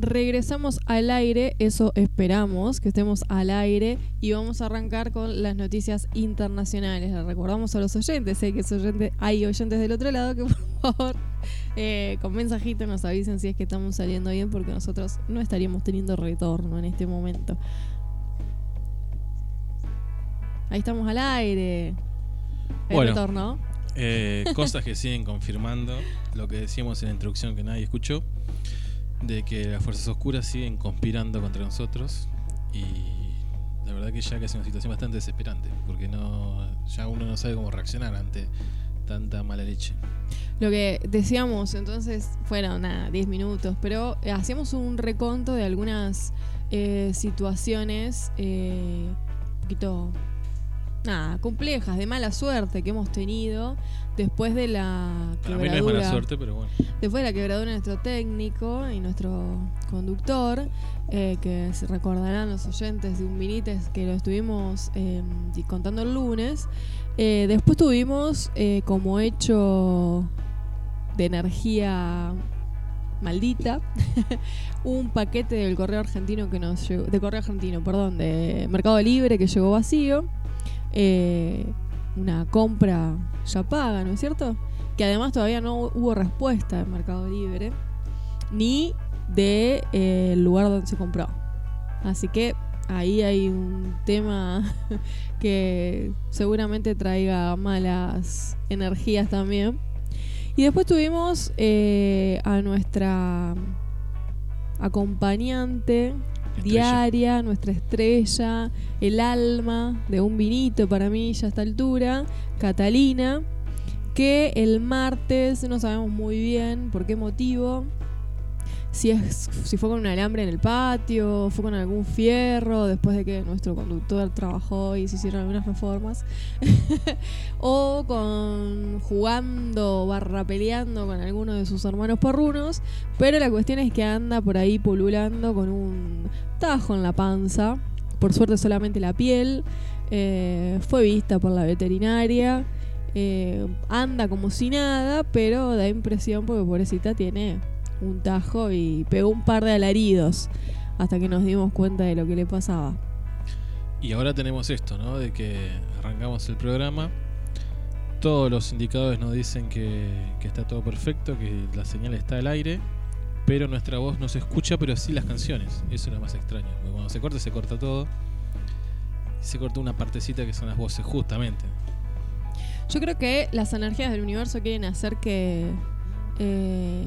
Regresamos al aire, eso esperamos, que estemos al aire y vamos a arrancar con las noticias internacionales. Le recordamos a los oyentes, sé que hay oyentes del otro lado que por favor eh, con mensajito nos avisen si es que estamos saliendo bien porque nosotros no estaríamos teniendo retorno en este momento. Ahí estamos al aire. El retorno. Eh, cosas que siguen confirmando lo que decíamos en la introducción que nadie escuchó de que las fuerzas oscuras siguen conspirando contra nosotros y la verdad que ya que es una situación bastante desesperante, porque no ya uno no sabe cómo reaccionar ante tanta mala leche. Lo que decíamos entonces fueron nada, 10 minutos, pero eh, hacíamos un reconto de algunas eh, situaciones eh, un poquito nada, complejas, de mala suerte que hemos tenido después de la quebradura. suerte, pero bueno. Después de la quebradura de nuestro técnico y nuestro conductor, eh, que se recordarán los oyentes de un Vinites que lo estuvimos eh, contando el lunes. Eh, después tuvimos como hecho de energía maldita un paquete del correo argentino que nos llegó, de correo argentino, perdón, de Mercado Libre que llegó vacío eh, una compra ya paga, ¿no es cierto? Que además todavía no hubo respuesta en Mercado Libre, ni del de, eh, lugar donde se compró. Así que ahí hay un tema que seguramente traiga malas energías también. Y después tuvimos eh, a nuestra acompañante diaria, nuestra estrella, el alma de un vinito para mí ya a esta altura, Catalina, que el martes no sabemos muy bien por qué motivo, si, es, si fue con un alambre en el patio, fue con algún fierro después de que nuestro conductor trabajó y se hicieron algunas reformas, o con jugando barra peleando con alguno de sus hermanos porrunos, pero la cuestión es que anda por ahí pululando con un tajo en la panza, por suerte solamente la piel, eh, fue vista por la veterinaria. Eh, anda como si nada, pero da impresión porque pobrecita tiene un tajo y pegó un par de alaridos hasta que nos dimos cuenta de lo que le pasaba. Y ahora tenemos esto, ¿no? De que arrancamos el programa. Todos los indicadores nos dicen que, está todo perfecto, que la señal está al aire, pero nuestra voz no se escucha, pero sí las canciones. Eso es lo más extraño. Porque cuando se corta, se corta todo. Se corta una partecita que son las voces, justamente. Yo creo que las energías del universo quieren hacer que eh,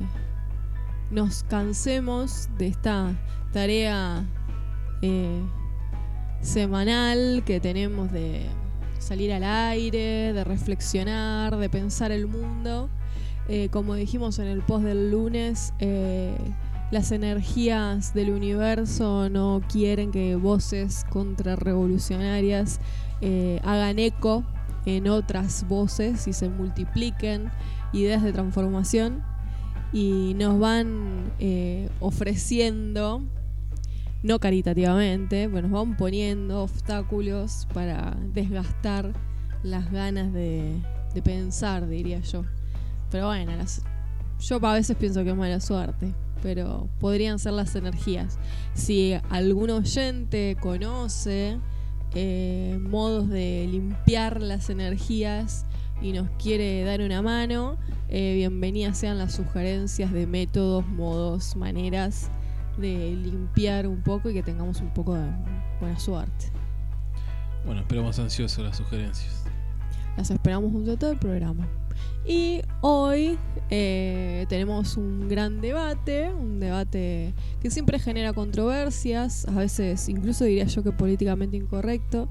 nos cansemos de esta tarea eh, semanal que tenemos de salir al aire, de reflexionar, de pensar el mundo. Eh, como dijimos en el post del lunes, eh, las energías del universo no quieren que voces contrarrevolucionarias hagan eco en otras voces y se multipliquen ideas de transformación y nos van eh, ofreciendo, no caritativamente, pero nos van poniendo obstáculos para desgastar las ganas de, pensar, diría yo. Pero bueno, yo a veces pienso que es mala suerte, pero podrían ser las energías. Si algún oyente conoce eh, modos de limpiar las energías y nos quiere dar una mano, eh, bienvenidas sean las sugerencias de métodos, modos, maneras de limpiar un poco y que tengamos un poco de buena suerte. Bueno, esperamos ansiosos las sugerencias. Las esperamos junto a todo el programa. Y hoy eh, tenemos un gran debate, un debate que siempre genera controversias, a veces incluso diría yo que políticamente incorrecto,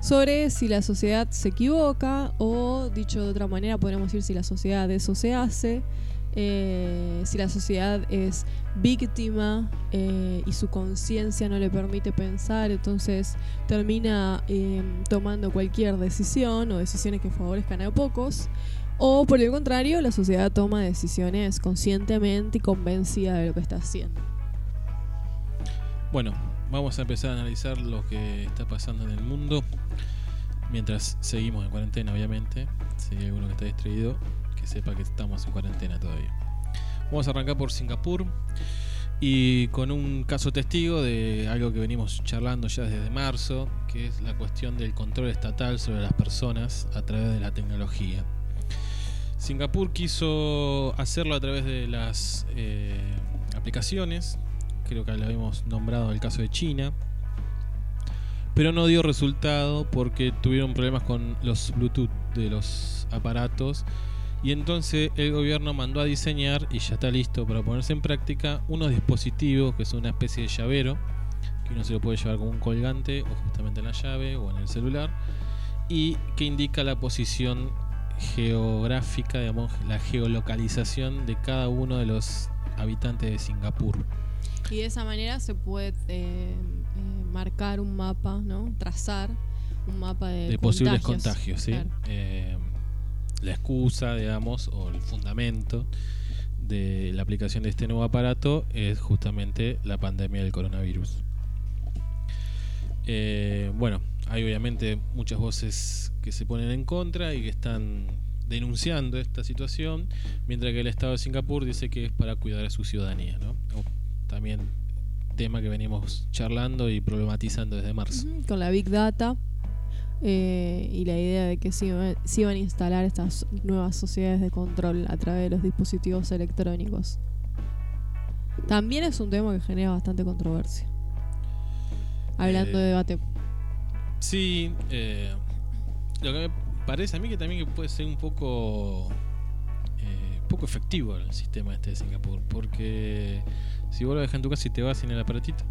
sobre si la sociedad se equivoca o, dicho de otra manera, podríamos decir si la sociedad eso se hace, eh, si la sociedad es víctima eh, y su conciencia no le permite pensar, entonces termina eh, tomando cualquier decisión o decisiones que favorezcan a pocos. O por el contrario, la sociedad toma decisiones conscientemente y convencida de lo que está haciendo. Bueno, vamos a empezar a analizar lo que está pasando en el mundo mientras seguimos en cuarentena, obviamente. Si hay alguno que está distraído, que sepa que estamos en cuarentena todavía. Vamos a arrancar por Singapur. y con un caso testigo de algo que venimos charlando ya desde marzo, que es la cuestión del control estatal sobre las personas a través de la tecnología. Singapur quiso hacerlo a través de las eh, aplicaciones, creo que lo habíamos nombrado el caso de China, pero no dio resultado porque tuvieron problemas con los Bluetooth de los aparatos y entonces el gobierno mandó a diseñar y ya está listo para ponerse en práctica unos dispositivos que son una especie de llavero que uno se lo puede llevar como un colgante o justamente en la llave o en el celular y que indica la posición geográfica, digamos, la geolocalización de cada uno de los habitantes de Singapur. Y de esa manera se puede eh, eh, marcar un mapa, ¿no? Trazar un mapa de, posibles contagios, ¿sí? Eh, la excusa, digamos, o el fundamento de la aplicación de este nuevo aparato es justamente la pandemia del coronavirus. bueno, hay obviamente muchas voces que se ponen en contra y que están denunciando esta situación, mientras que el Estado de Singapur dice que es para cuidar a su ciudadanía. ¿no? También tema que venimos charlando y problematizando desde marzo. Con la Big Data eh, y la idea de que se, iban a instalar estas nuevas sociedades de control a través de los dispositivos electrónicos. También es un tema que genera bastante controversia. Hablando de eh, debate Sí, eh, lo que me parece a mí que también puede ser un poco eh, poco efectivo el sistema este de Singapur, porque si vos lo dejas en tu casa y te vas sin el aparatito,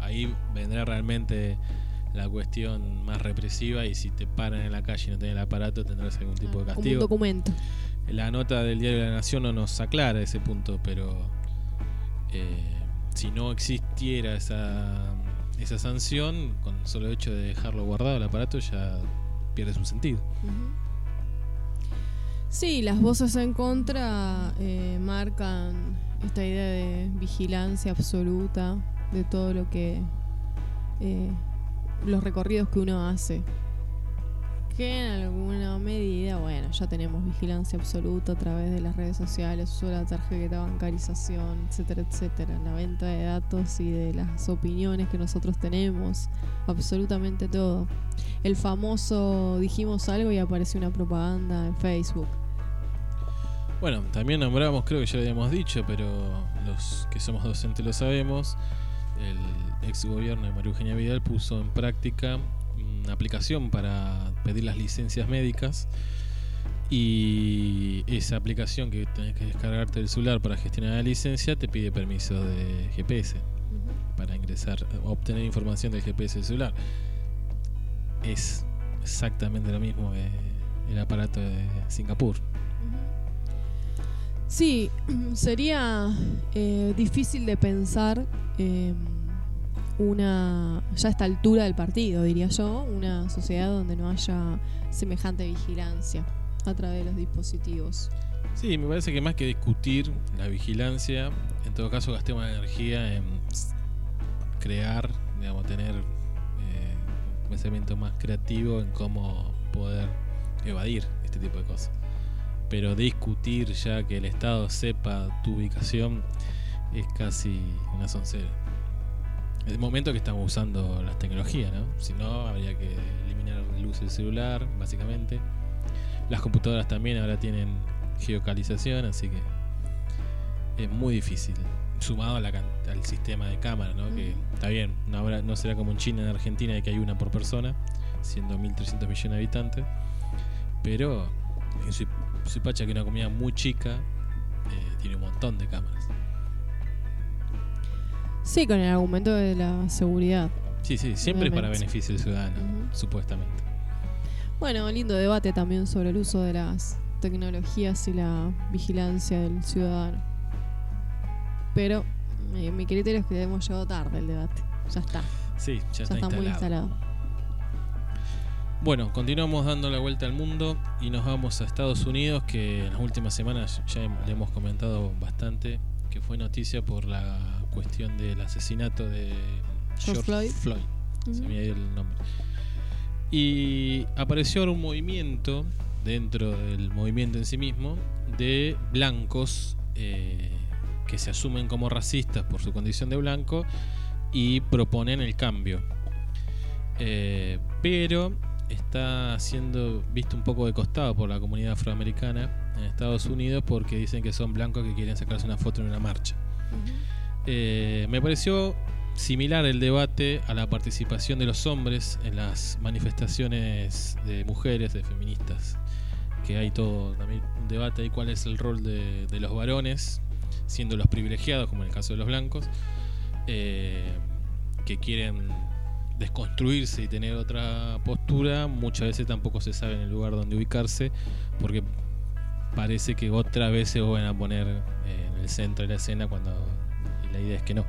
ahí vendrá realmente la cuestión más represiva y si te paran en la calle y no tenés el aparato tendrás algún tipo de castigo. un documento. La nota del diario de la Nación no nos aclara ese punto, pero eh, si no existiera esa esa sanción, con solo hecho de dejarlo guardado el aparato, ya pierde su sentido. Sí, las voces en contra eh, marcan esta idea de vigilancia absoluta de todo lo que eh, los recorridos que uno hace que en alguna medida, bueno, ya tenemos vigilancia absoluta a través de las redes sociales, uso de la tarjeta, bancarización, etcétera, etcétera, la venta de datos y de las opiniones que nosotros tenemos, absolutamente todo. El famoso dijimos algo y apareció una propaganda en Facebook. Bueno, también nombramos, creo que ya lo habíamos dicho, pero los que somos docentes lo sabemos, el ex gobierno de María Eugenia Vidal puso en práctica una aplicación para pedir las licencias médicas y esa aplicación que tenés que descargarte del celular para gestionar la licencia te pide permiso de GPS para ingresar, obtener información del GPS del celular. Es exactamente lo mismo que el aparato de Singapur. Sí, sería eh, difícil de pensar. Eh, una, ya a esta altura del partido, diría yo, una sociedad donde no haya semejante vigilancia a través de los dispositivos. Sí, me parece que más que discutir la vigilancia, en todo caso gastemos energía en crear, digamos, tener eh, un pensamiento más creativo en cómo poder evadir este tipo de cosas. Pero discutir ya que el Estado sepa tu ubicación es casi una soncera el momento que estamos usando las tecnologías, ¿no? Si no, habría que eliminar el uso del celular, básicamente. Las computadoras también ahora tienen geocalización, así que es muy difícil. Sumado al sistema de cámara, ¿no? Que está bien, no, no será como en China, en Argentina, de que hay una por persona, siendo 1.300 millones de habitantes. Pero en Suipacha, que es una comunidad muy chica, eh, tiene un montón de cámaras. Sí, con el argumento de la seguridad. Sí, sí, siempre para beneficio del ciudadano, supuestamente. Bueno, lindo debate también sobre el uso de las tecnologías y la vigilancia del ciudadano. Pero eh, mi criterio es que hemos llegado tarde el debate. Ya está. Sí, ya, está, muy instalado. Bueno, continuamos dando la vuelta al mundo y nos vamos a Estados Unidos, que en las últimas semanas ya le hemos comentado bastante, que fue noticia por la cuestión del asesinato de George, Floyd. Se me dio el nombre. Y apareció un movimiento dentro del movimiento en sí mismo de blancos eh, que se asumen como racistas por su condición de blanco y proponen el cambio. Eh, pero está siendo visto un poco de costado por la comunidad afroamericana en Estados Unidos porque dicen que son blancos que quieren sacarse una foto en una marcha. Eh, me pareció similar el debate a la participación de los hombres en las manifestaciones de mujeres, de feministas, que hay todo también un debate ahí cuál es el rol de, los varones, siendo los privilegiados, como en el caso de los blancos, eh, que quieren desconstruirse y tener otra postura, muchas veces tampoco se sabe en el lugar donde ubicarse, porque parece que otra vez se van a poner eh, en el centro de la escena cuando la idea es que no.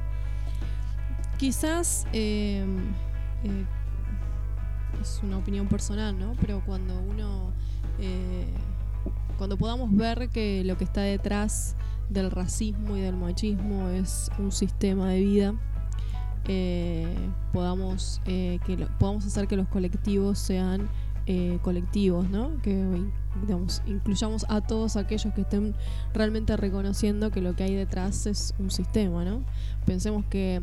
Quizás em, eh, es una opinión personal, ¿no? Pero cuando uno, eh, cuando podamos ver que lo que está detrás del racismo y del machismo es un sistema de vida, eh, podamos, que podamos hacer que los colectivos sean colectivos, ¿no? Que incluyamos a todos aquellos que estén realmente reconociendo que lo que hay detrás es un sistema, ¿no? Pensemos que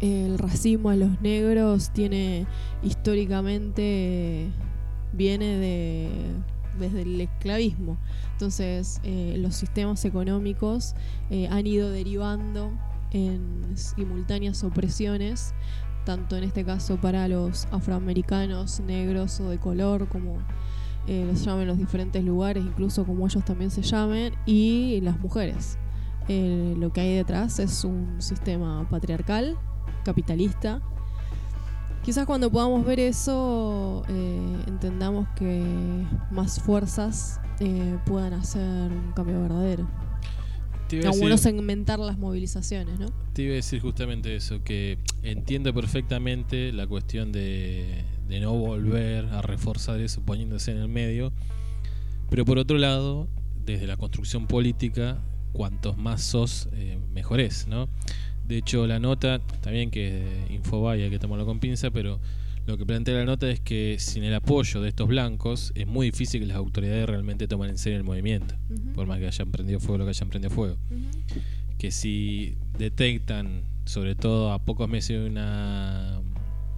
el racismo a los negros tiene históricamente viene de desde el esclavismo. Entonces, eh, los sistemas económicos eh, han ido derivando en simultáneas opresiones, tanto en este caso para los afroamericanos, negros o de color, como eh, los llamen en los diferentes lugares, incluso como ellos también se llamen, y las mujeres. lo que hay detrás es un sistema patriarcal capitalista. Quizás cuando podamos ver eso eh, entendamos que más fuerzas eh, puedan hacer un cambio verdadero. Segmentar las movilizaciones, ¿no? Te iba a decir justamente eso, que entiendo perfectamente la cuestión de, no volver a reforzar eso poniéndose en el medio, pero por otro lado, desde la construcción política, cuantos más sos, eh, mejor es, ¿no? De hecho, la nota, también que Infobae hay que tomarlo con pinza, pero lo que plantea la nota es que sin el apoyo de estos blancos es muy difícil que las autoridades realmente tomen en serio el movimiento, por más que hayan prendido fuego lo que hayan prendido fuego. Que si detectan, sobre todo a pocos meses de una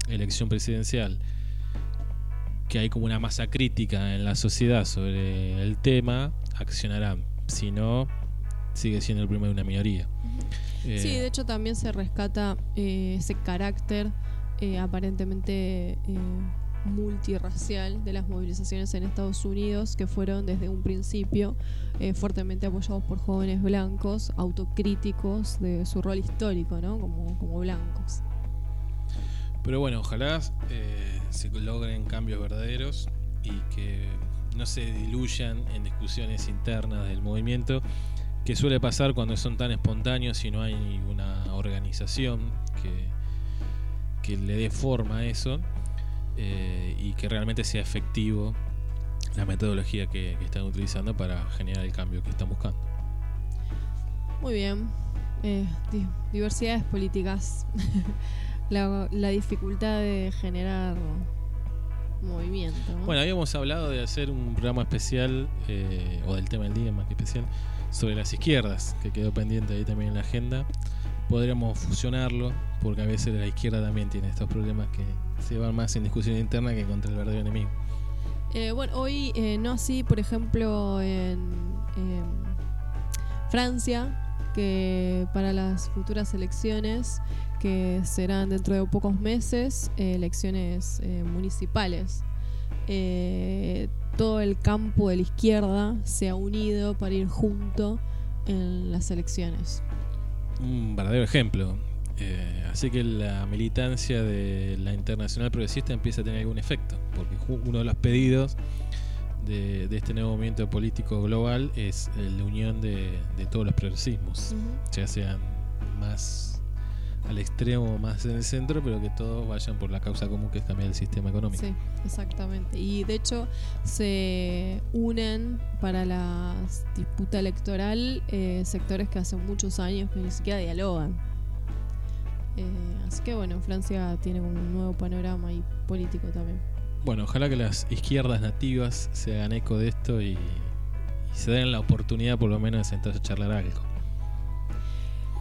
elección presidencial, que hay como una masa crítica en la sociedad sobre el tema, accionarán. Si no, sigue siendo el problema de una minoría. Sí, de hecho también se rescata eh, ese carácter eh, aparentemente eh, multirracial de las movilizaciones en Estados Unidos que fueron desde un principio fuertemente apoyados por jóvenes blancos, autocríticos de su rol histórico, ¿no? Como, como blancos. Pero bueno, ojalá se logren cambios verdaderos y que no se diluyan en discusiones internas del movimiento que suele pasar cuando son tan espontáneos y no hay una organización que, que le dé forma a eso eh, y que realmente sea efectivo la metodología que, están utilizando para generar el cambio que están buscando. Muy bien. Eh, diversidades políticas. la, la, dificultad de generar movimiento. Bueno, habíamos hablado de hacer un programa especial, eh, o del tema del día más que especial, sobre las izquierdas, que quedó pendiente ahí también en la agenda. Podríamos fusionarlo, porque a veces la izquierda también tiene estos problemas que se van más en discusión interna que contra el verdadero enemigo. Eh, bueno, hoy eh, no así, por ejemplo, en, Francia, que para las futuras elecciones, que serán dentro de pocos meses, eh, elecciones municipales todo el campo de la izquierda se ha unido para ir junto en las elecciones. Un verdadero ejemplo. Eh, así que la militancia de la Internacional Progresista empieza a tener algún efecto, porque uno de los pedidos de, este nuevo movimiento político global es la unión de, todos los progresismos, ya sean más al extremo más en el centro, pero que todos vayan por la causa común que es cambiar el sistema económico. Sí, exactamente. Y de hecho se unen para la disputa electoral eh, sectores que hace muchos años que ni siquiera dialogan. Eh, así que bueno, Francia tiene un nuevo panorama y político también. Bueno, ojalá que las izquierdas nativas se hagan eco de esto y, y se den la oportunidad por lo menos de sentarse a charlar algo.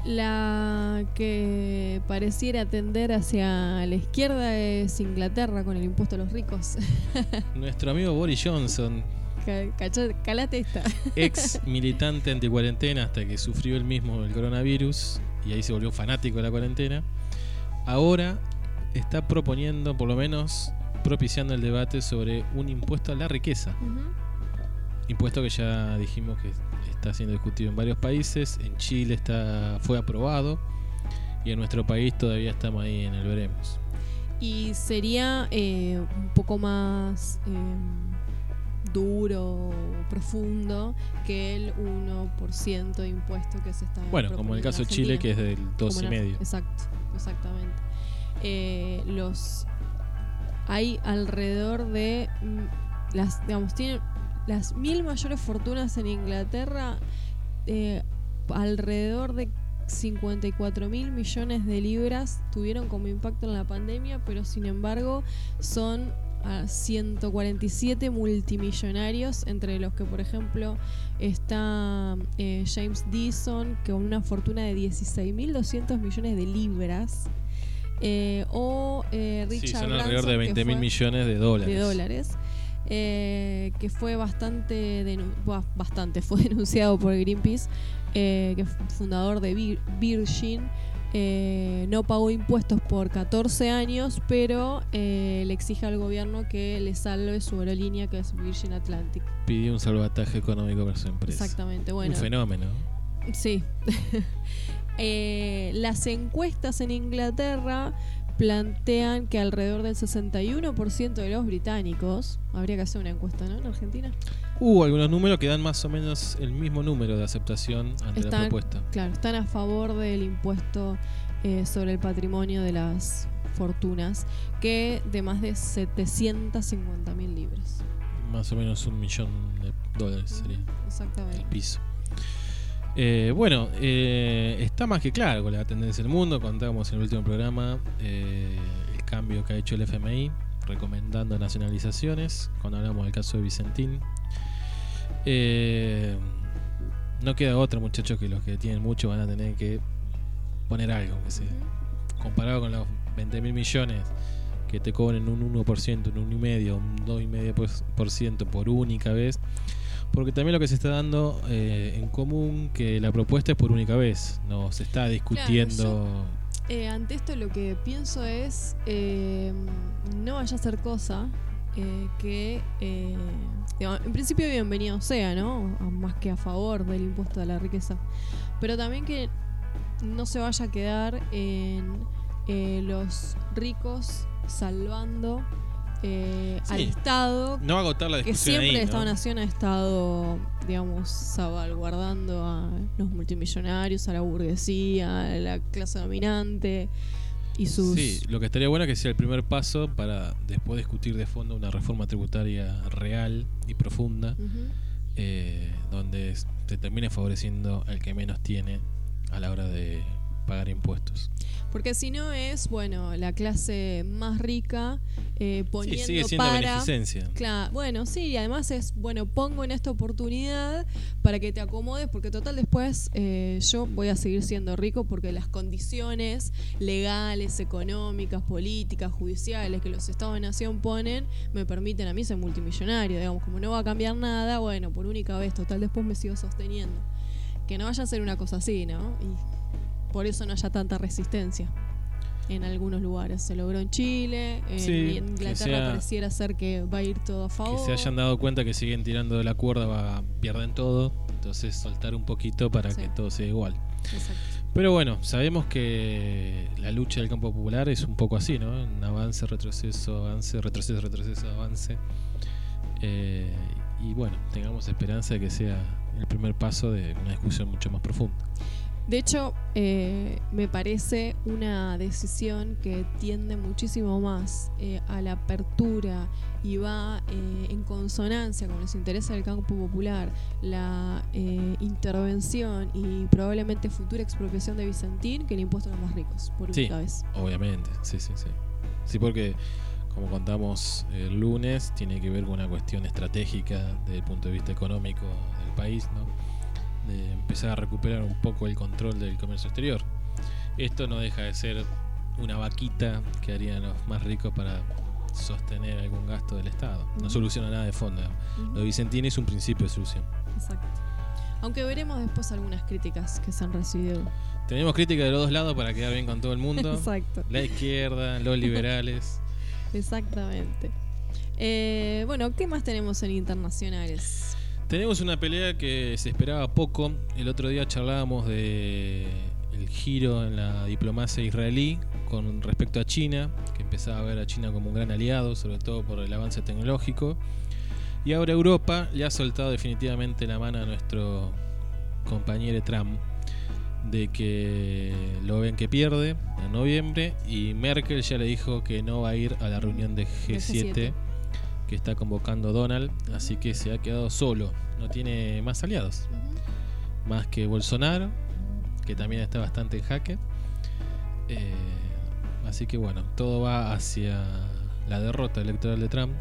La que pareciera tender hacia la izquierda es Inglaterra con el impuesto a los ricos. Nuestro amigo Boris Johnson, Calate esta. ex militante anti-cuarentena hasta que sufrió el mismo el coronavirus y ahí se volvió fanático de la cuarentena, ahora está proponiendo, por lo menos propiciando el debate sobre un impuesto a la riqueza. Impuesto que ya dijimos que está siendo discutido en varios países, en Chile está fue aprobado y en nuestro país todavía estamos ahí en el veremos. Y sería eh, un poco más eh, duro, profundo que el 1% de impuesto que se está Bueno, como en el caso de Chile que es del dos Como y en- medio. Exacto, exactamente. Eh, los hay alrededor de mm, las, digamos, tienen las mil mayores fortunas en Inglaterra, eh, alrededor de 54 mil millones de libras tuvieron como impacto en la pandemia, pero sin embargo son a 147 multimillonarios, entre los que, por ejemplo, está eh, James Deason, con una fortuna de 16.200 millones de libras, eh, o eh, Sí, Richard son alrededor Branson, de que 20 mil millones de dólares. de dólares. Eh, que fue bastante, bastante, fue denunciado por Greenpeace, eh, que es fundador de Vir- Virgin, eh, no pagó impuestos por 14 años, pero eh, le exige al gobierno que le salve su aerolínea, que es Virgin Atlantic. Pidió un salvataje económico para su empresa. Exactamente, bueno. Un fenómeno. Sí. Eh, las encuestas en Inglaterra plantean que alrededor del 61% de los británicos, habría que hacer una encuesta, ¿no? En Argentina. Hubo algunos números que dan más o menos el mismo número de aceptación ante la Están- propuesta. Claro, están a favor del impuesto eh, sobre el patrimonio de las fortunas, que de más de 750 mil libras. Más o menos un millón de dólares sería el Exactamente. piso. Eh, bueno, eh, está más que claro con la tendencia del mundo. Contábamos en el último programa eh, el cambio que ha hecho el FMI recomendando nacionalizaciones. Cuando hablamos del caso de Vicentín. Eh, no queda otra, muchachos, que los que tienen mucho van a tener que poner algo. Que sea. Comparado con los 20 mil millones que te cobren un 1%, un 1,5%, un 2,5% por única vez. Porque también lo que se está dando eh, en común que la propuesta es por única vez, no se está discutiendo. Eh, ante esto lo que pienso es, eh, no vaya a ser cosa eh, que, eh, digamos, en principio bienvenido sea, ¿no? A- Más que a favor del impuesto a la riqueza. Pero también que no se vaya a quedar en los ricos salvando eh, Sí. al Estado no va a agotar la que discusión siempre ahí, el. Estado-Nación ha estado, digamos, salvaguardando a los multimillonarios, a la burguesía, a la clase dominante y sus... Sí, lo que estaría bueno es que sea el primer paso para después discutir de fondo una reforma tributaria real y profunda, eh, donde se termine favoreciendo al que menos tiene a la hora de pagar impuestos. Porque si no es, bueno, la clase más rica eh, Sí, poniendo sigue siendo para... beneficencia. Claro, bueno, sí, y además es, bueno, pongo en esta oportunidad para que te acomodes, porque total después eh, yo voy a seguir siendo rico porque las condiciones legales, económicas, políticas, judiciales que los estados de nación ponen me permiten a mí ser multimillonario, digamos, como no va a cambiar nada, bueno, por única vez, total después me sigo sosteniendo. Que no vaya a ser una cosa así, ¿no? Y por eso no haya tanta resistencia. En algunos lugares se logró en Chile, en Sí, que Inglaterra sea- pareciera ser que va a ir todo a que favor. se hayan dado cuenta que siguen tirando de la cuerda, va, pierden todo. Entonces soltar un poquito para Sí. que todo sea igual. Exacto. Pero bueno, sabemos que la lucha del campo popular es un poco así, ¿no? Un avance, retroceso, avance, retroceso, retroceso, avance. Eh, y bueno, tengamos esperanza de que sea el primer paso de una discusión mucho más profunda. De hecho, eh, me parece una decisión que tiende muchísimo más eh, a la apertura y va eh, en consonancia con los intereses del campo popular, la eh, intervención y probablemente futura expropiación de Vicentín que el impuesto a los más ricos, por Sí. única vez. Obviamente, sí, sí, sí. Sí, porque como contamos el lunes, tiene que ver con una cuestión estratégica desde el punto de vista económico del país, ¿no? De empezar a recuperar un poco el control del comercio exterior. Esto no deja de ser una vaquita que harían los más ricos para sostener algún gasto del Estado. No Ujú. soluciona nada de fondo. digamos. Ujú. Lo Vicentini es un principio de solución. Exacto. Aunque veremos después algunas críticas que se han recibido. Tenemos crítica de los dos lados para quedar bien con todo el mundo. Exacto. La izquierda, los liberales. Exactamente. Eh, bueno, ¿qué más tenemos en internacionales? Tenemos una pelea que se esperaba poco. El otro día charlábamos de el giro en la diplomacia israelí con respecto a China, que empezaba a ver a China como un gran aliado, sobre todo por el avance tecnológico. Y ahora Europa le ha soltado definitivamente la mano a nuestro compañero Trump de que lo ven que pierde en noviembre y Merkel ya le dijo que no va a ir a la reunión de G7 G7. Que está convocando Donald, así que se ha quedado solo, no tiene más aliados, más que Bolsonaro, que también está bastante en jaque. Eh, así que bueno, todo va hacia la derrota electoral de Trump.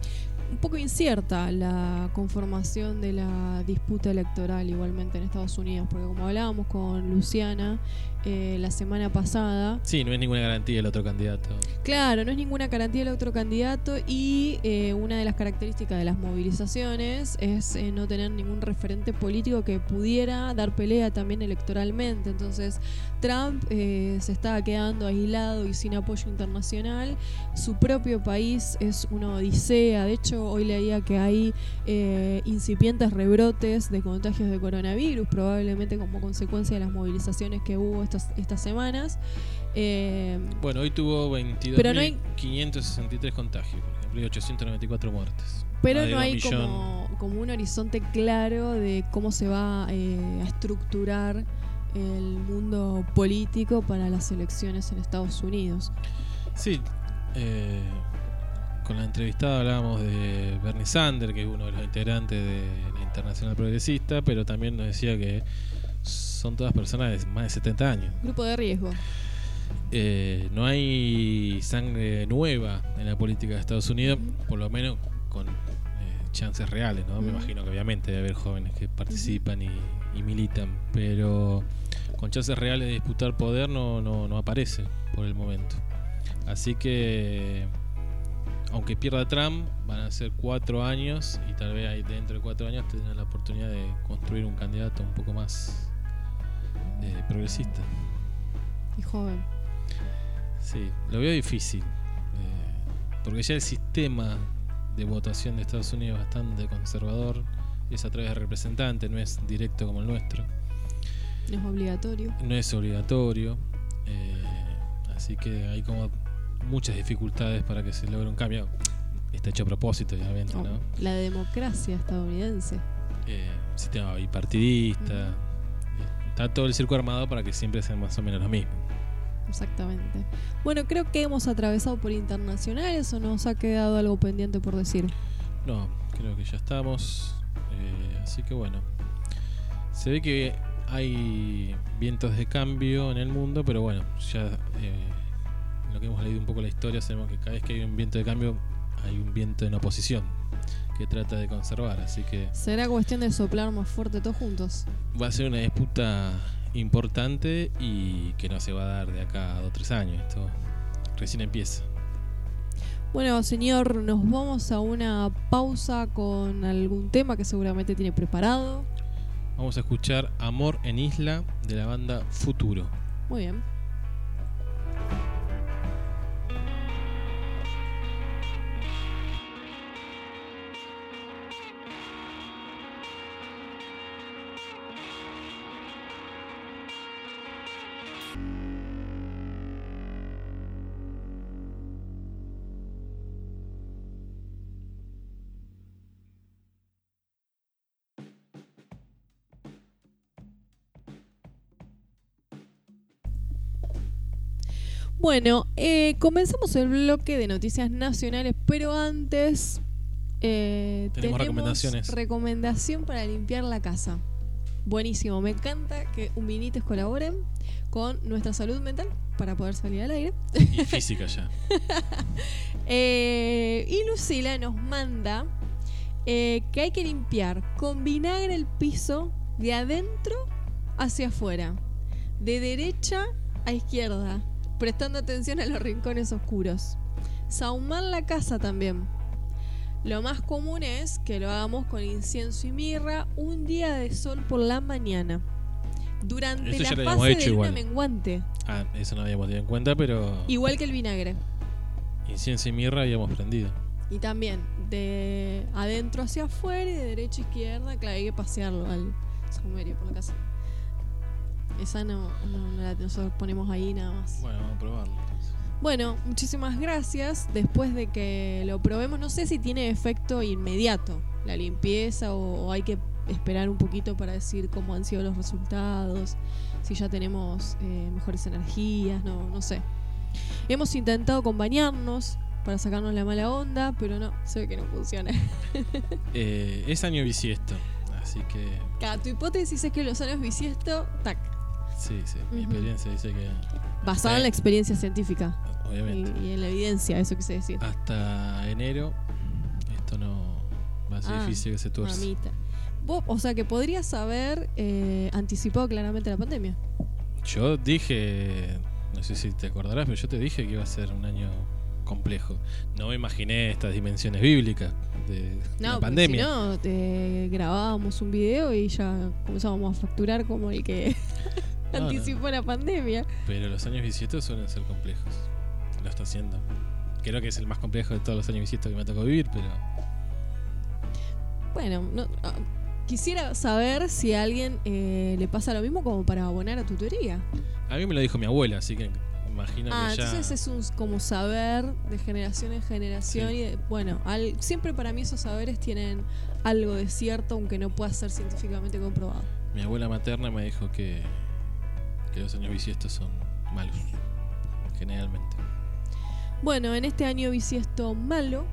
Un poco incierta la conformación de la disputa electoral igualmente en Estados Unidos, porque como hablábamos con Luciana eh, la semana pasada, Sí, no es ninguna garantía el otro candidato. Claro, no es ninguna garantía el otro candidato y eh, una de las características de las movilizaciones es eh, no tener ningún referente político que pudiera dar pelea también electoralmente. Entonces Trump eh, se estaba quedando aislado y sin apoyo internacional. Su propio país es una odisea. De hecho, hoy leía que hay eh, incipientes rebrotes de contagios de coronavirus, probablemente como consecuencia de las movilizaciones que hubo estas, estas semanas. Eh, Bueno, hoy tuvo Pero no hay- 22.563 contagios, por ejemplo, y 894 muertes. Pero no hay como un horizonte claro de cómo se va eh, a estructurar el mundo político para las elecciones en Estados Unidos. Sí, eh, con la entrevistada hablábamos de Bernie Sanders, que es uno de los integrantes de la Internacional Progresista, pero también nos decía que son todas personas de más de 70 años. Grupo de riesgo. Eh, no hay sangre nueva en la política de Estados Unidos, por lo menos con eh, chances reales, ¿no? Me imagino que obviamente debe haber jóvenes que participan y, y militan, pero con chances reales de disputar poder no, no, no aparece por el momento. Así que, aunque pierda Trump, van a ser cuatro años y tal vez ahí dentro de cuatro años tendrán la oportunidad de construir un candidato un poco más eh, progresista. Y joven. Sí, lo veo difícil. eh, porque ya el sistema de votación de Estados Unidos es bastante conservador. Es a través de representantes, no es directo como el nuestro. No es obligatorio. No es obligatorio. eh, así que hay como muchas dificultades para que se logre un cambio. Está hecho a propósito, obviamente, No, ¿no? La democracia estadounidense. Eh, sistema bipartidista. Está todo el circo armado para que siempre sean más o menos lo mismo. Exactamente. Bueno, creo que hemos atravesado por internacionales o nos ha quedado algo pendiente por decir. No, creo que ya estamos. eh, así que bueno. Se ve que hay vientos de cambio en el mundo, pero bueno, ya eh, lo que hemos leído un poco la historia, sabemos que cada vez que hay un viento de cambio, hay un viento en oposición que trata de conservar. Así que Será cuestión de soplar más fuerte todos juntos. va a ser una disputa importante y que no se va a dar de acá a dos o tres años. Esto recién empieza. Bueno, señor, nos vamos a una pausa con algún tema que seguramente tiene preparado. Vamos a escuchar Amor en Isla de la banda Futuro. Muy bien. Bueno, eh, comenzamos el bloque de noticias nacionales, pero antes eh, Tenemos recomendaciones. recomendación para limpiar la casa. Buenísimo, me encanta que Huminites colaboren con nuestra salud mental para poder salir al aire. Y física ya. Eh, y Lucila nos manda eh, que hay que limpiar con vinagre el piso de adentro hacia afuera, de derecha a izquierda, prestando atención a los rincones oscuros. Sahumar la casa también. Lo más común es que lo hagamos con incienso y mirra un día de sol por la mañana. Durante la fase de luna menguante. Ah, eso no habíamos tenido en cuenta, pero Igual que el vinagre. incienso y mirra habíamos prendido. Y también de adentro hacia afuera y de derecha a izquierda. Claro, hay que pasearlo al saumerio por la casa. Esa no, no, no la nosotros ponemos ahí nada más. Bueno, vamos a probarlo. Bueno, muchísimas gracias. Después de que lo probemos, no sé si tiene efecto inmediato la limpieza o, o hay que esperar un poquito para decir cómo han sido los resultados, si ya tenemos eh, mejores energías, no, no sé. Hemos intentado con bañarnos para sacarnos la mala onda, pero no, se ve que no funciona. Eh, es año bisiesto, así que Cada tu hipótesis es que los años bisiesto, tac, sí, sí. Mi experiencia dice que, basada en la experiencia científica obviamente, y en la evidencia, eso quise decir. hasta enero esto no va a ser Ah, difícil que se tuerza. Mamita. Vos, o sea que podrías haber eh, anticipado claramente la pandemia. Yo dije, no sé si te acordarás, pero yo te dije que iba a ser un año complejo. No me imaginé estas dimensiones bíblicas de No, la pandemia. Si no, te grabábamos un video y ya comenzábamos a facturar como el que No, no. anticipó la pandemia. Pero los años bisiestos suelen ser complejos. Lo está haciendo. Creo que es el más complejo de todos los años bisiestos que me tocó vivir, pero Bueno, no, ah, quisiera saber si a alguien eh, le pasa lo mismo como para abonar a tu teoría. a mí me lo dijo mi abuela, así que imagino Ah, que ya. entonces es un como saber de generación en generación Sí. y de- bueno, al- siempre para mí esos saberes tienen algo de cierto aunque no pueda ser científicamente comprobado. Mi abuela materna me dijo que, que los años bisiestos son malos, generalmente. Bueno, en este año bisiesto malo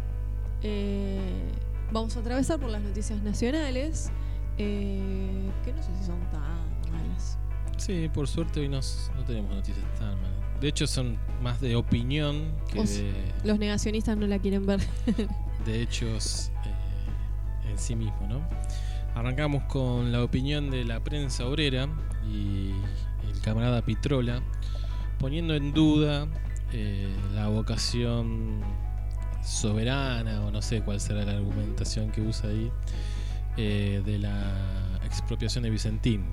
eh, vamos a atravesar por las noticias nacionales eh, que no sé si son tan malas. Sí, por suerte hoy nos, no tenemos noticias tan malas. De hecho, son más de opinión que O sea, de, Los negacionistas no la quieren ver. de hechos eh, en sí mismo, ¿no? Arrancamos con la opinión de la prensa obrera y camarada Pitrola, poniendo en duda eh, la vocación soberana, o no sé cuál será la argumentación que usa ahí, eh, de la expropiación de Vicentín.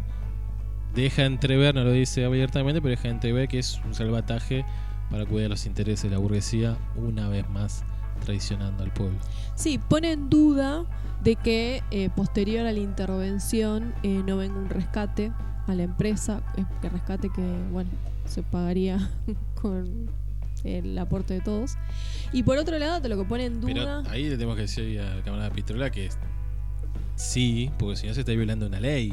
Deja entrever, no lo dice abiertamente, pero deja entrever que es un salvataje para cuidar los intereses de la burguesía, una vez más traicionando al pueblo. Sí, pone en duda de que eh, posterior a la intervención eh, no venga un rescate a la empresa, eh, que rescate que, bueno, se pagaría con el aporte de todos. Y por otro lado, te lo que pone en Pero duda... ahí le tenemos que decir al camarada Pitrola que sí, porque si no se está violando una ley.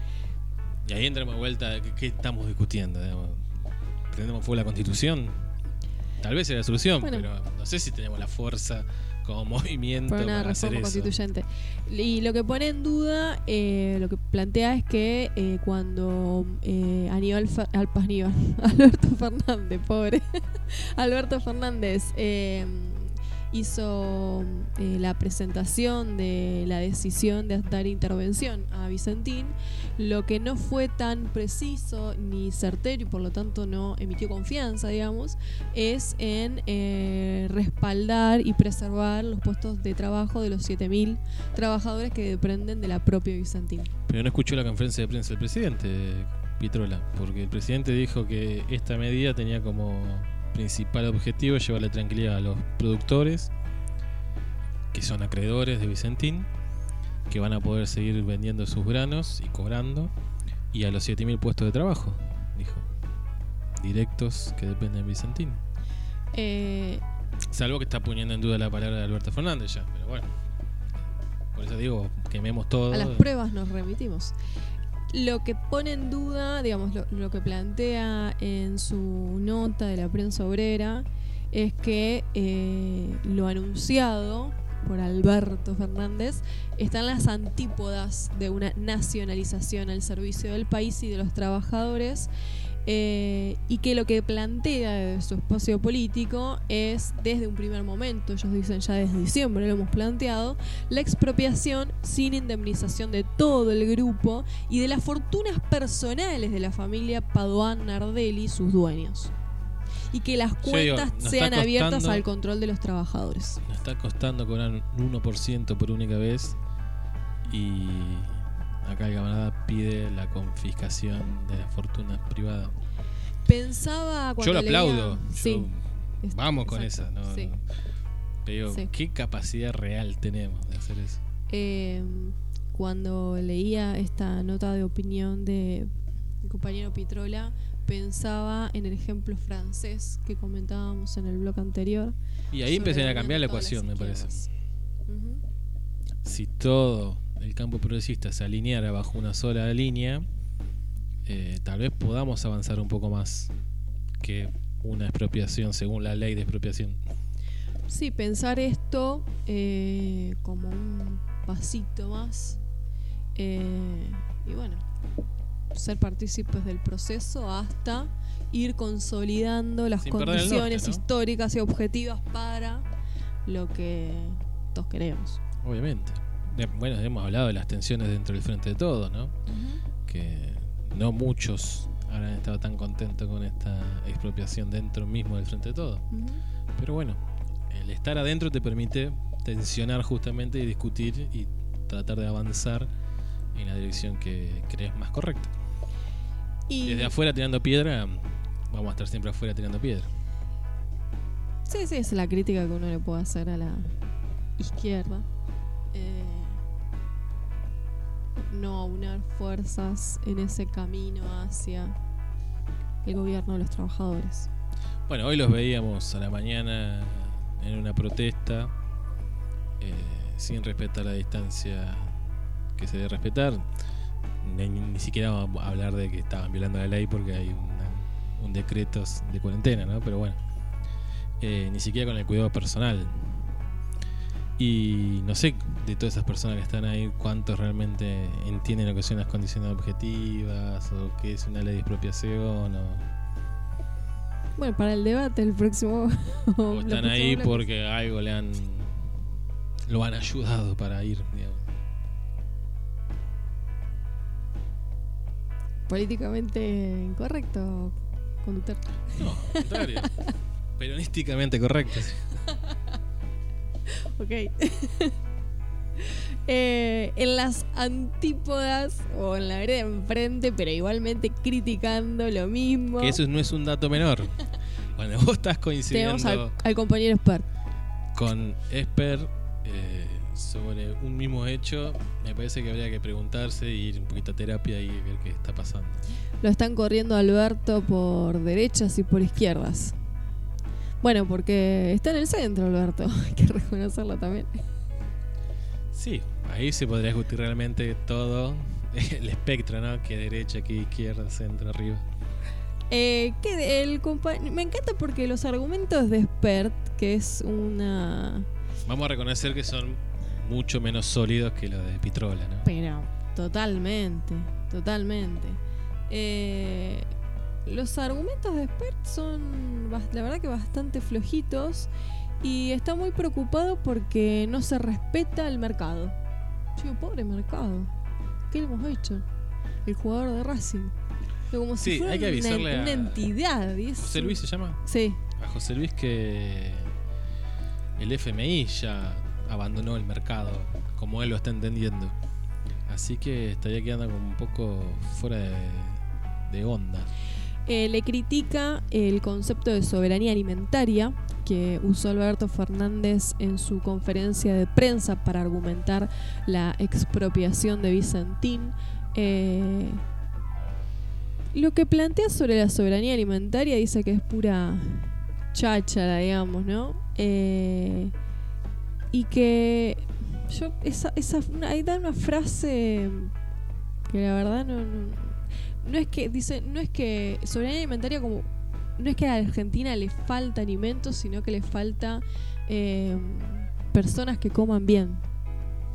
y ahí entramos de vuelta, ¿qué, qué estamos discutiendo? ¿Prendemos fuego la constitución? Tal vez sea la solución, Bueno. pero no sé si tenemos la fuerza como movimiento para una para hacer eso. constituyente. Y lo que pone en duda, eh, lo que plantea es que eh, cuando eh, Aníbal, Fer- Al- Aníbal, Alberto Fernández, pobre, Alberto Fernández eh, hizo eh, la presentación de la decisión de dar intervención a Vicentín, lo que no fue tan preciso ni certero y por lo tanto no emitió confianza, digamos, es en eh, respaldar y preservar los puestos de trabajo de los 7.000 trabajadores que dependen de la propia Vicentín. Pero no escuchó la conferencia de prensa del presidente, Pitrola, porque el presidente dijo que esta medida tenía como principal objetivo llevarle tranquilidad a los productores, que son acreedores de Vicentín, que van a poder seguir vendiendo sus granos y cobrando, y a los 7.000 puestos de trabajo, dijo, directos que dependen de Vicentín. Eh, Salvo que está poniendo en duda la palabra de Alberto Fernández ya, pero bueno. Por eso digo, quememos todo. a las pruebas nos remitimos. Lo que pone en duda, digamos, lo, que plantea en su nota de la prensa obrera es que eh, lo anunciado por Alberto Fernández están las antípodas de una nacionalización al servicio del país y de los trabajadores eh, y que lo que plantea de su espacio político es, desde un primer momento, ellos dicen ya desde diciembre lo hemos planteado, la expropiación sin indemnización de todo el grupo y de las fortunas personales de la familia Padoan Nardelli, sus dueños. Y que las digo, cuentas sean abiertas al control de los trabajadores. Nos está costando cobrar un 1% por única vez y acá el camarada pide la confiscación de las fortunas privadas. Pensaba cuando Yo lo leía- aplaudo. Sí, vamos con exacto, esa. No, sí. no. Pero digo, Sí. ¿qué capacidad real tenemos de hacer eso? Eh, cuando leía esta nota de opinión de mi compañero Pitrola, pensaba en el ejemplo francés que comentábamos en el blog anterior. Y ahí empezaría a cambiar la ecuación, me parece. Si todo el campo progresista se alineara bajo una sola línea, eh, tal vez podamos avanzar un poco más que una expropiación según la ley de expropiación. Sí, pensar esto eh, como un pasito más. eh, y bueno, ser partícipes del proceso hasta ir consolidando las Sin condiciones norte, ¿no? históricas y objetivas para lo que todos queremos. Obviamente. Bueno, hemos hablado de las tensiones dentro del frente de todos, ¿no? Que no muchos habrán estado tan contentos con esta expropiación dentro mismo del frente de todos. Ujú. Pero bueno, el estar adentro te permite tensionar justamente y discutir y tratar de avanzar en la dirección que crees más correcta. Y Desde afuera tirando piedra, vamos a estar siempre afuera tirando piedra. sí, sí, es la crítica que uno le puede hacer a la izquierda. Eh, no aunar fuerzas en ese camino hacia el gobierno de los trabajadores. Bueno, hoy los veíamos a la mañana en una protesta, eh, sin respetar la distancia que se debe respetar. Ni, siquiera vamos a hablar de que estaban violando la ley porque hay una- un decreto de cuarentena, ¿no? Pero bueno, eh, ni siquiera con el cuidado personal. Y no sé de todas esas personas que están ahí, cuántos realmente entienden lo que son las condiciones objetivas o qué es una ley de expropiación o Bueno, para el debate el próximo. O están ahí bloques. porque algo le han. lo han ayudado para ir, digamos. Políticamente incorrecto, conductor. No, al contrario. Peronísticamente correcto. Ok. Eh, en las antípodas o en la vereda enfrente, pero igualmente criticando lo mismo. Que eso no es un dato menor. Cuando vos estás Tenemos coincidiendo al, al compañero Spert. con Esper eh, sobre un mismo hecho, me parece que habría que preguntarse y ir un poquito a terapia y ver qué está pasando. Lo están corriendo Alberto por derechas y por izquierdas. Bueno, porque está en el centro, Alberto. Hay que reconocerlo también. Sí, ahí se podría discutir realmente todo el espectro, ¿no? Que derecha, que izquierda, centro, arriba. Eh, que el me encanta porque los argumentos de Spert, que es una. Vamos a reconocer que son mucho menos sólidos que los de Pitrola, ¿no? Pero, totalmente, totalmente. Eh, los argumentos de Spert son, la verdad, que bastante flojitos. Y está muy preocupado porque no se respeta el mercado. Digo, pobre mercado. ¿Qué le hemos hecho? El jugador de Racing. Como si Sí, fuera hay que avisarle una, a- entidad. y José Luis se llama. Sí. A José Luis que el FMI ya abandonó el mercado, como él lo está entendiendo. Así que estaría quedando como un poco fuera de, de onda. Eh, le critica el concepto de soberanía alimentaria que usó Alberto Fernández en su conferencia de prensa para argumentar la expropiación de Vicentín. Eh, lo que plantea sobre la soberanía alimentaria dice que es pura cháchara, digamos, ¿no? Eh, y que yo esa, esa una- da una frase que la verdad no, no es que dice no es que soberanía alimentaria como no es que a la Argentina le falta alimentos sino que le falta eh, personas que coman bien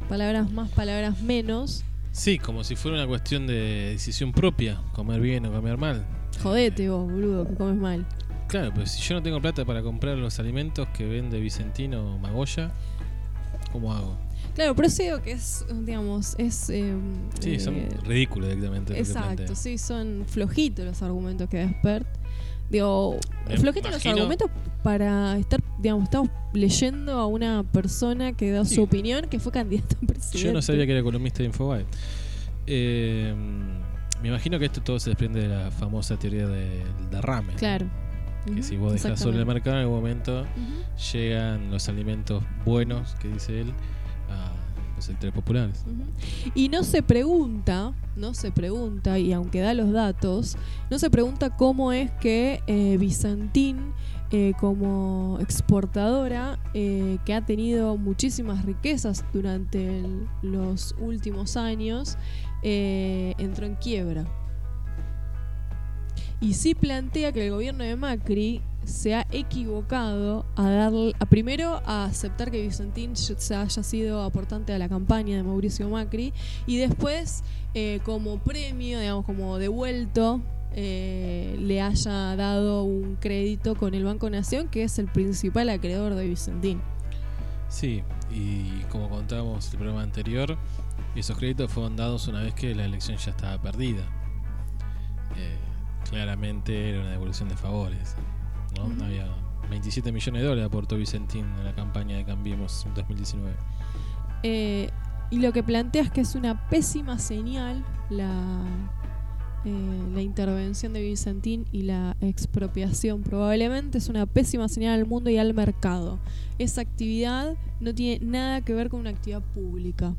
palabras más palabras menos Sí, como si fuera una cuestión de decisión propia, comer bien o comer mal. Jodete vos, boludo, que comes mal. Claro, pero si yo no tengo plata para comprar los alimentos que vende Vicentino o Magoya, ¿cómo hago? Claro, pero eso digo que es, digamos, es... eh, Sí, son eh, ridículos directamente. Exacto, sí, son flojitos los argumentos que da Spert. Digo, Me flojitos los argumentos para estar, digamos, estamos leyendo a una persona que da Sí. su opinión que fue candidato a presidente. Yo no sabía que era columnista de Infobae. Eh, me imagino que esto todo se desprende de la famosa teoría del derrame. Claro. Que si vos dejas sobre el mercado, en algún momento llegan los alimentos buenos, que dice él, los populares. Y no se pregunta, no se pregunta, y aunque da los datos, no se pregunta cómo es que eh, Bizantín, eh, como exportadora, eh, que ha tenido muchísimas riquezas durante los últimos años, eh, entró en quiebra. Y sí plantea que el gobierno de Macri se ha equivocado a darle, a primero a aceptar que Vicentín se haya sido aportante a la campaña de Mauricio Macri y después eh, como premio, digamos como devuelto, eh, le haya dado un crédito con el Banco Nación, que es el principal acreedor de Vicentín. Sí, y como contábamos el programa anterior, esos créditos fueron dados una vez que la elección ya estaba perdida. Eh, claramente era una devolución de favores. ¿No? Había 27 millones de dólares aportó Vicentín en la campaña de Cambiemos en 2019. Eh, y lo que plantea es que es una pésima señal la, eh, la intervención de Vicentín y la expropiación. Probablemente es una pésima señal al mundo y al mercado. Esa actividad no tiene nada que ver con una actividad pública.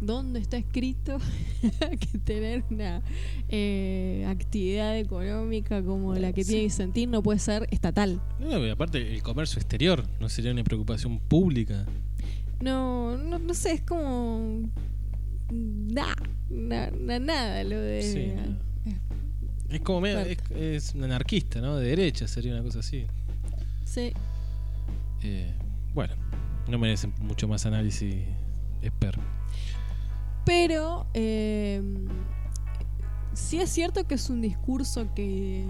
¿Dónde está escrito que tener una eh, actividad económica como la que tiene Sí. Vicentín no puede ser estatal? No, y aparte, el comercio exterior no sería una preocupación pública. No, no, no sé, es como. Nah, na- na- nada lo de. Sí, no. Es como medio- es, es un anarquista, ¿no? De derecha sería una cosa así. Sí. Eh, bueno, no merecen mucho más análisis expert. Pero. Eh, sí es cierto que es un discurso que,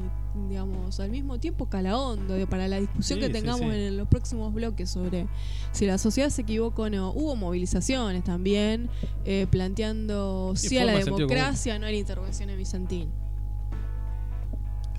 digamos, al mismo tiempo cala hondo de- para la discusión Sí, que tengamos sí. en los próximos bloques sobre si la sociedad se equivoca o no. Hubo movilizaciones también eh, planteando Sí, a la democracia, no a la intervención en Vicentín.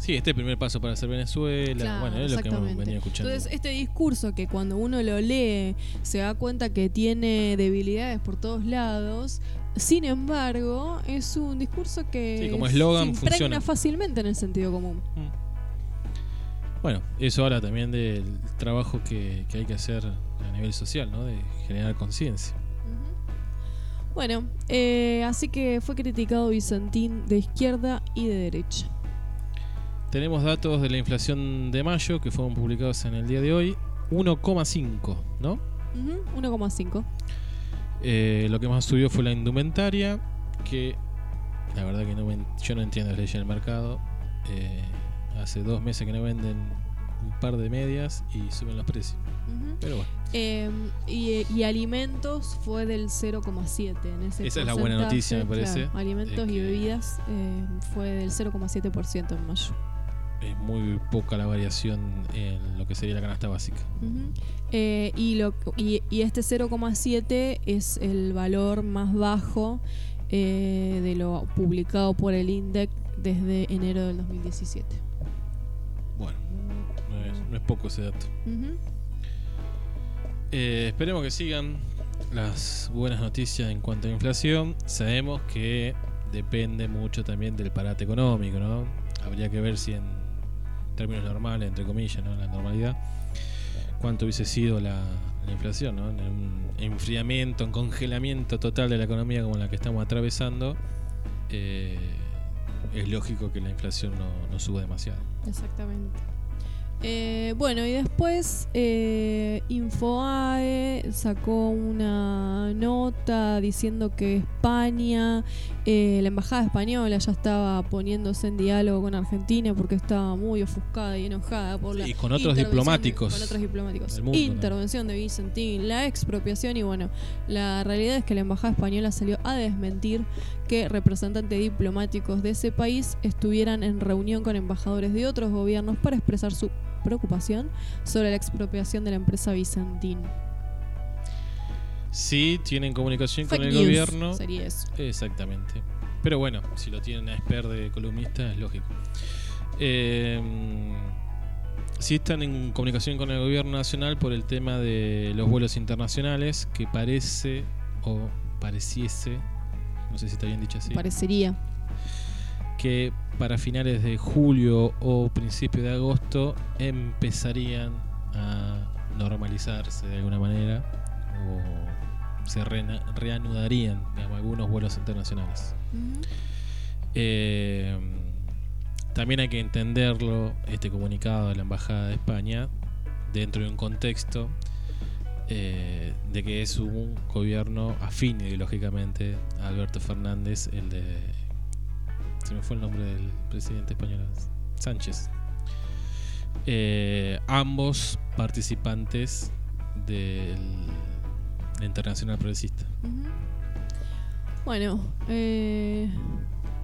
Sí, este primer paso para hacer Venezuela. Claro, bueno, es lo que hemos venido escuchando. Entonces, este discurso que cuando uno lo lee se da cuenta que tiene debilidades por todos lados, sin embargo, es un discurso que Sí, como eslogan, se impregna funciona. fácilmente en el sentido común. Mm. Bueno, eso habla también del trabajo que, que hay que hacer a nivel social, ¿no? De generar conciencia. Bueno, eh, así que fue criticado Vicentín de izquierda y de derecha. Tenemos datos de la inflación de mayo que fueron publicados en el día de hoy. 1,5, ¿no? Ujú, 1,5. Eh, lo que más subió fue la indumentaria, que la verdad que no yo no entiendo las leyes del mercado. Eh, hace dos meses que no venden un par de medias y suben los precios. Ujú. Pero bueno, Eh, y, y alimentos fue del 0,7 en ese Esa es la buena noticia, me parece, claro. alimentos y bebidas eh, fue del 0,7% en mayo. Es muy poca la variación en lo que sería la canasta básica. Eh, y, lo, y, y este 0,7 es el valor más bajo eh, de lo publicado por el INDEC desde enero del 2017. Bueno, no es, no es poco ese dato. Eh, esperemos que sigan las buenas noticias en cuanto a inflación. Sabemos que depende mucho también del parate económico, ¿no? Habría que ver si en términos normales, entre comillas, ¿no? La normalidad, cuánto hubiese sido la, la inflación, ¿no? En un enfriamiento, un congelamiento total de la economía como la que estamos atravesando, eh, es lógico que la inflación no, no suba demasiado. Exactamente. Eh, bueno, y después eh, Infoae sacó una nota diciendo que España, eh, la embajada española ya estaba poniéndose en diálogo con Argentina porque estaba muy ofuscada y enojada por la Y con otros de- diplomáticos con otros diplomáticos. del mundo, ¿no? Intervención de Vicentín, la expropiación y bueno, la realidad es que la embajada española salió a desmentir que representantes diplomáticos de ese país estuvieran en reunión con embajadores de otros gobiernos para expresar su preocupación sobre la expropiación de la empresa Vicentín. Sí, tienen comunicación con el news gobierno. Sería eso. Exactamente. Pero bueno, si lo tienen a Esper de columnista, es lógico. Eh, sí están en comunicación con el gobierno nacional por el tema de los vuelos internacionales, que parece o pareciese, no sé si está bien dicho así, Parecería. que para finales de julio o principios de agosto empezarían a normalizarse de alguna manera o se reanudarían digamos, algunos vuelos internacionales. Eh, también hay que entenderlo, este comunicado de la Embajada de España, dentro de un contexto eh, de que es un gobierno afín ideológicamente a Alberto Fernández, el de... Se me fue el nombre del presidente español, Sánchez. Eh, ambos participantes del Internacional Progresista. Bueno, eh,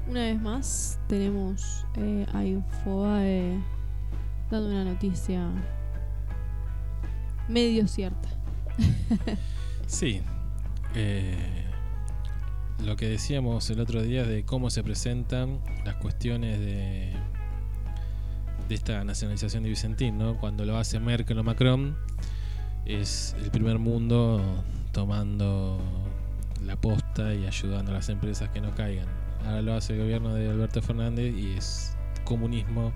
una vez más tenemos eh, a Infobae dando una noticia medio cierta. Sí. eh, lo que decíamos el otro día de cómo se presentan las cuestiones de, de esta nacionalización de Vicentín, ¿no? Cuando lo hace Merkel o Macron, es el primer mundo tomando la posta y ayudando a las empresas que no caigan. Ahora lo hace el gobierno de Alberto Fernández y es comunismo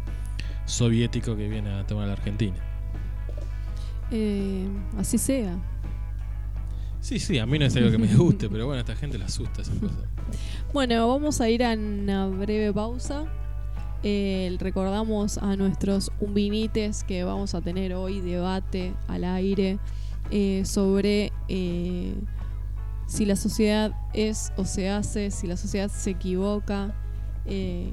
soviético que viene a tomar la Argentina. Eh, así sea. Sí, sí, a mí no es algo que me guste, pero bueno, a esta gente le asusta esa cosa. Bueno, vamos a ir a una breve pausa. Eh, recordamos a nuestros umbinites que vamos a tener hoy debate al aire eh, sobre eh, si la sociedad es o se hace, si la sociedad se equivoca. Eh,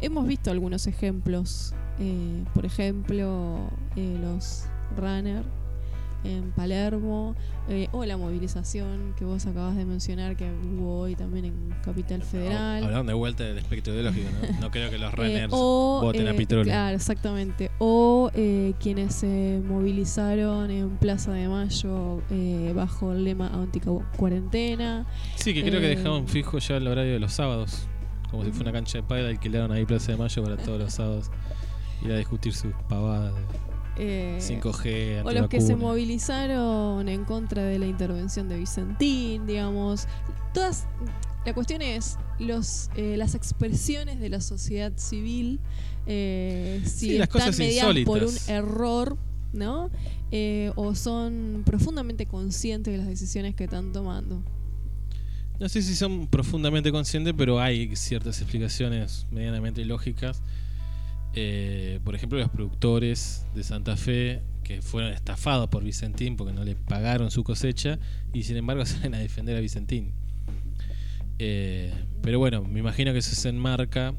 hemos visto algunos ejemplos, por ejemplo, los runner en Palermo, eh, o la movilización que vos acabas de mencionar que hubo hoy también en Capital Federal. Hablaron de vuelta del espectro ideológico, ¿no? No creo que los Eh, runners o, voten a eh, Pitrolo. Claro, exactamente. O eh, quienes se movilizaron en Plaza de Mayo eh, bajo el lema anti-cuarentena. Sí, que creo que dejaron fijo ya el horario de los sábados. Como si fuera una cancha de pádel, alquilaron ahí Plaza de Mayo para todos los sábados ir a discutir sus pavadas de eh, 5G, o los que se movilizaron en contra de la intervención de Vicentín, digamos. Todas. La cuestión es los, eh, las expresiones de la sociedad civil, eh, si Sí, las están cosas mediadas por un error, ¿no? Eh, o son profundamente conscientes de las decisiones que están tomando. No sé si son profundamente conscientes, pero hay ciertas explicaciones medianamente lógicas. Eh, por ejemplo, los productores de Santa Fe que fueron estafados por Vicentín porque no le pagaron su cosecha y sin embargo salen a defender a Vicentín. Eh, pero bueno, me imagino que eso se enmarca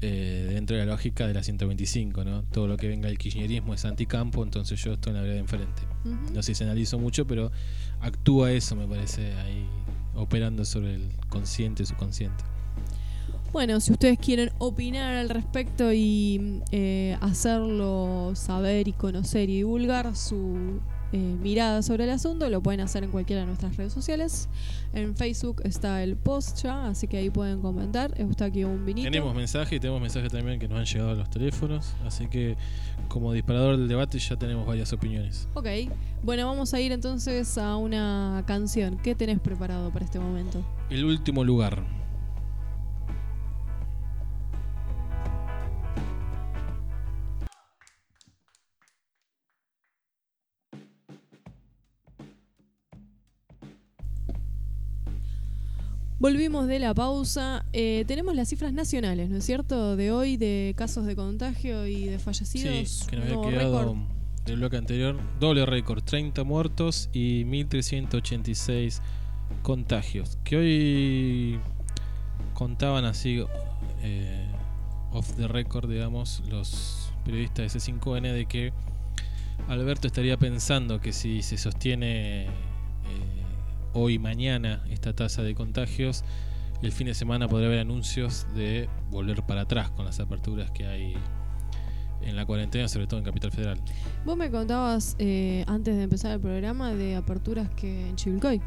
eh, dentro de la lógica de la 125, ¿no? Todo lo que venga del kirchnerismo es anticampo, entonces yo estoy en la vereda de enfrente. No sé si se analizó mucho, pero actúa eso, me parece, ahí operando sobre el consciente y subconsciente. Bueno, si ustedes quieren opinar al respecto y eh, hacerlo saber y conocer y divulgar su eh, mirada sobre el asunto, lo pueden hacer en cualquiera de nuestras redes sociales. En Facebook está el post ya, así que ahí pueden comentar. Está aquí un vinito. Tenemos mensajes y tenemos mensajes también que nos han llegado a los teléfonos, así que como disparador del debate ya tenemos varias opiniones. Ok, bueno, vamos a ir entonces a una canción. ¿Qué tenés preparado para este momento? El último lugar. Volvimos de la pausa. Eh, tenemos las cifras nacionales, ¿no es cierto? De hoy, de casos de contagio y de fallecidos. Sí, que nos había quedado del bloque anterior. Doble récord, 30 muertos y 1386 contagios. Que hoy contaban así, eh, off the record, digamos, los periodistas de C5N de que Alberto estaría pensando que si se sostiene hoy y mañana esta tasa de contagios, el fin de semana podría haber anuncios de volver para atrás con las aperturas que hay en la cuarentena, sobre todo en Capital Federal. Vos me contabas eh, antes de empezar el programa de aperturas que en Chivilcoy.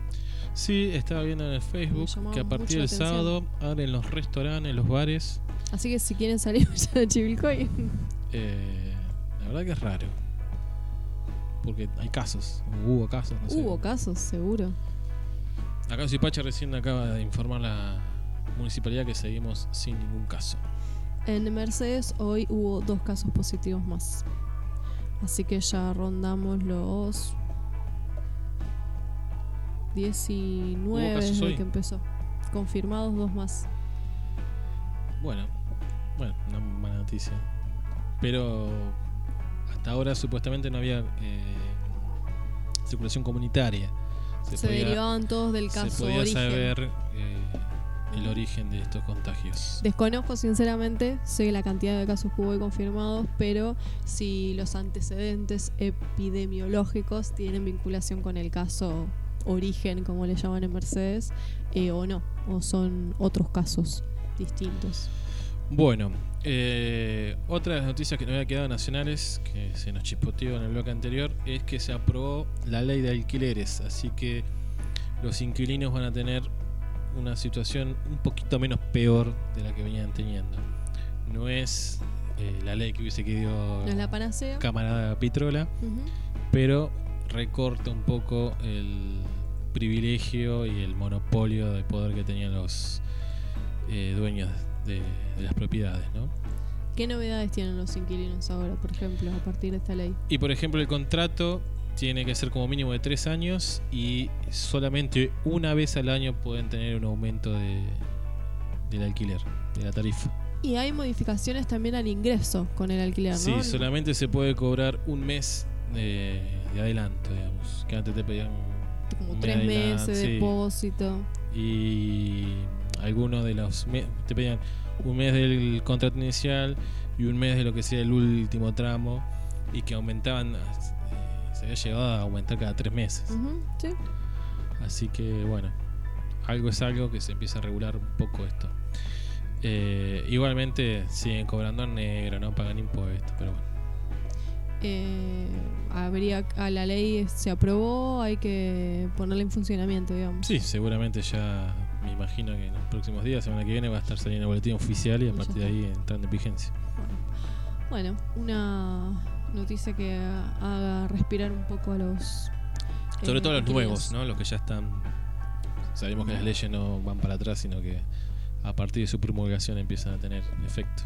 Sí, estaba viendo en el Facebook que a partir del sábado abren los restaurantes, los bares. Así que si quieren salir a Chivilcoy. Eh, la verdad que es raro. Porque hay casos, hubo casos, no sé. Hubo casos, seguro. Acá en Zipacha recién acaba de informar la municipalidad que seguimos sin ningún caso. En Mercedes hoy hubo dos casos positivos más. Así que ya rondamos los 19 casos desde hoy? que empezó. Confirmados dos más. Bueno, bueno, una mala noticia. Pero hasta ahora supuestamente no había eh, circulación comunitaria. Se, derivaban todos del se caso podía origen. saber eh, el origen de estos contagios. Desconozco sinceramente, sé la cantidad de casos que hubo confirmados, pero si los antecedentes epidemiológicos tienen vinculación con el caso origen, como le llaman en Mercedes, eh, o no, o son otros casos distintos. Bueno, eh, otra de las noticias que nos había quedado nacionales, que se nos chispoteó en el bloque anterior, es que se aprobó la ley de alquileres, así que los inquilinos van a tener una situación un poquito menos peor de la que venían teniendo. No es eh, la ley que hubiese querido No la panacea. camarada Pitrola, pero recorta un poco el privilegio y el monopolio de poder que tenían los eh, dueños de, de las propiedades, ¿no? ¿Qué novedades tienen los inquilinos ahora, por ejemplo, a partir de esta ley? Y por ejemplo, el contrato tiene que ser como mínimo de tres años y solamente una vez al año pueden tener un aumento de, del alquiler, de la tarifa. Y hay modificaciones también al ingreso con el alquiler, ¿no? Sí, solamente se puede cobrar un mes de, de adelanto, digamos. Que antes te pedían Como un mes tres de meses, sí. depósito. y algunos de los te pedían un mes del contrato inicial y un mes de lo que sea el último tramo y que aumentaban eh, se había llegado a aumentar cada tres meses sí. así que bueno algo es algo que se empieza a regular un poco esto Eh, igualmente siguen cobrando en negro no pagan impuestos pero bueno Eh, habría a la ley se aprobó, hay que ponerla en funcionamiento, digamos. sí seguramente ya me imagino que en los próximos días semana que viene va a estar saliendo el boletín oficial y a partir de ahí entrando en vigencia Bueno, una noticia que haga respirar un poco a los Sobre eh, todo los inquilinos. nuevos, ¿no? Los que ya están. Sabemos que las leyes no van para atrás, sino que a partir de su promulgación empiezan a tener efecto.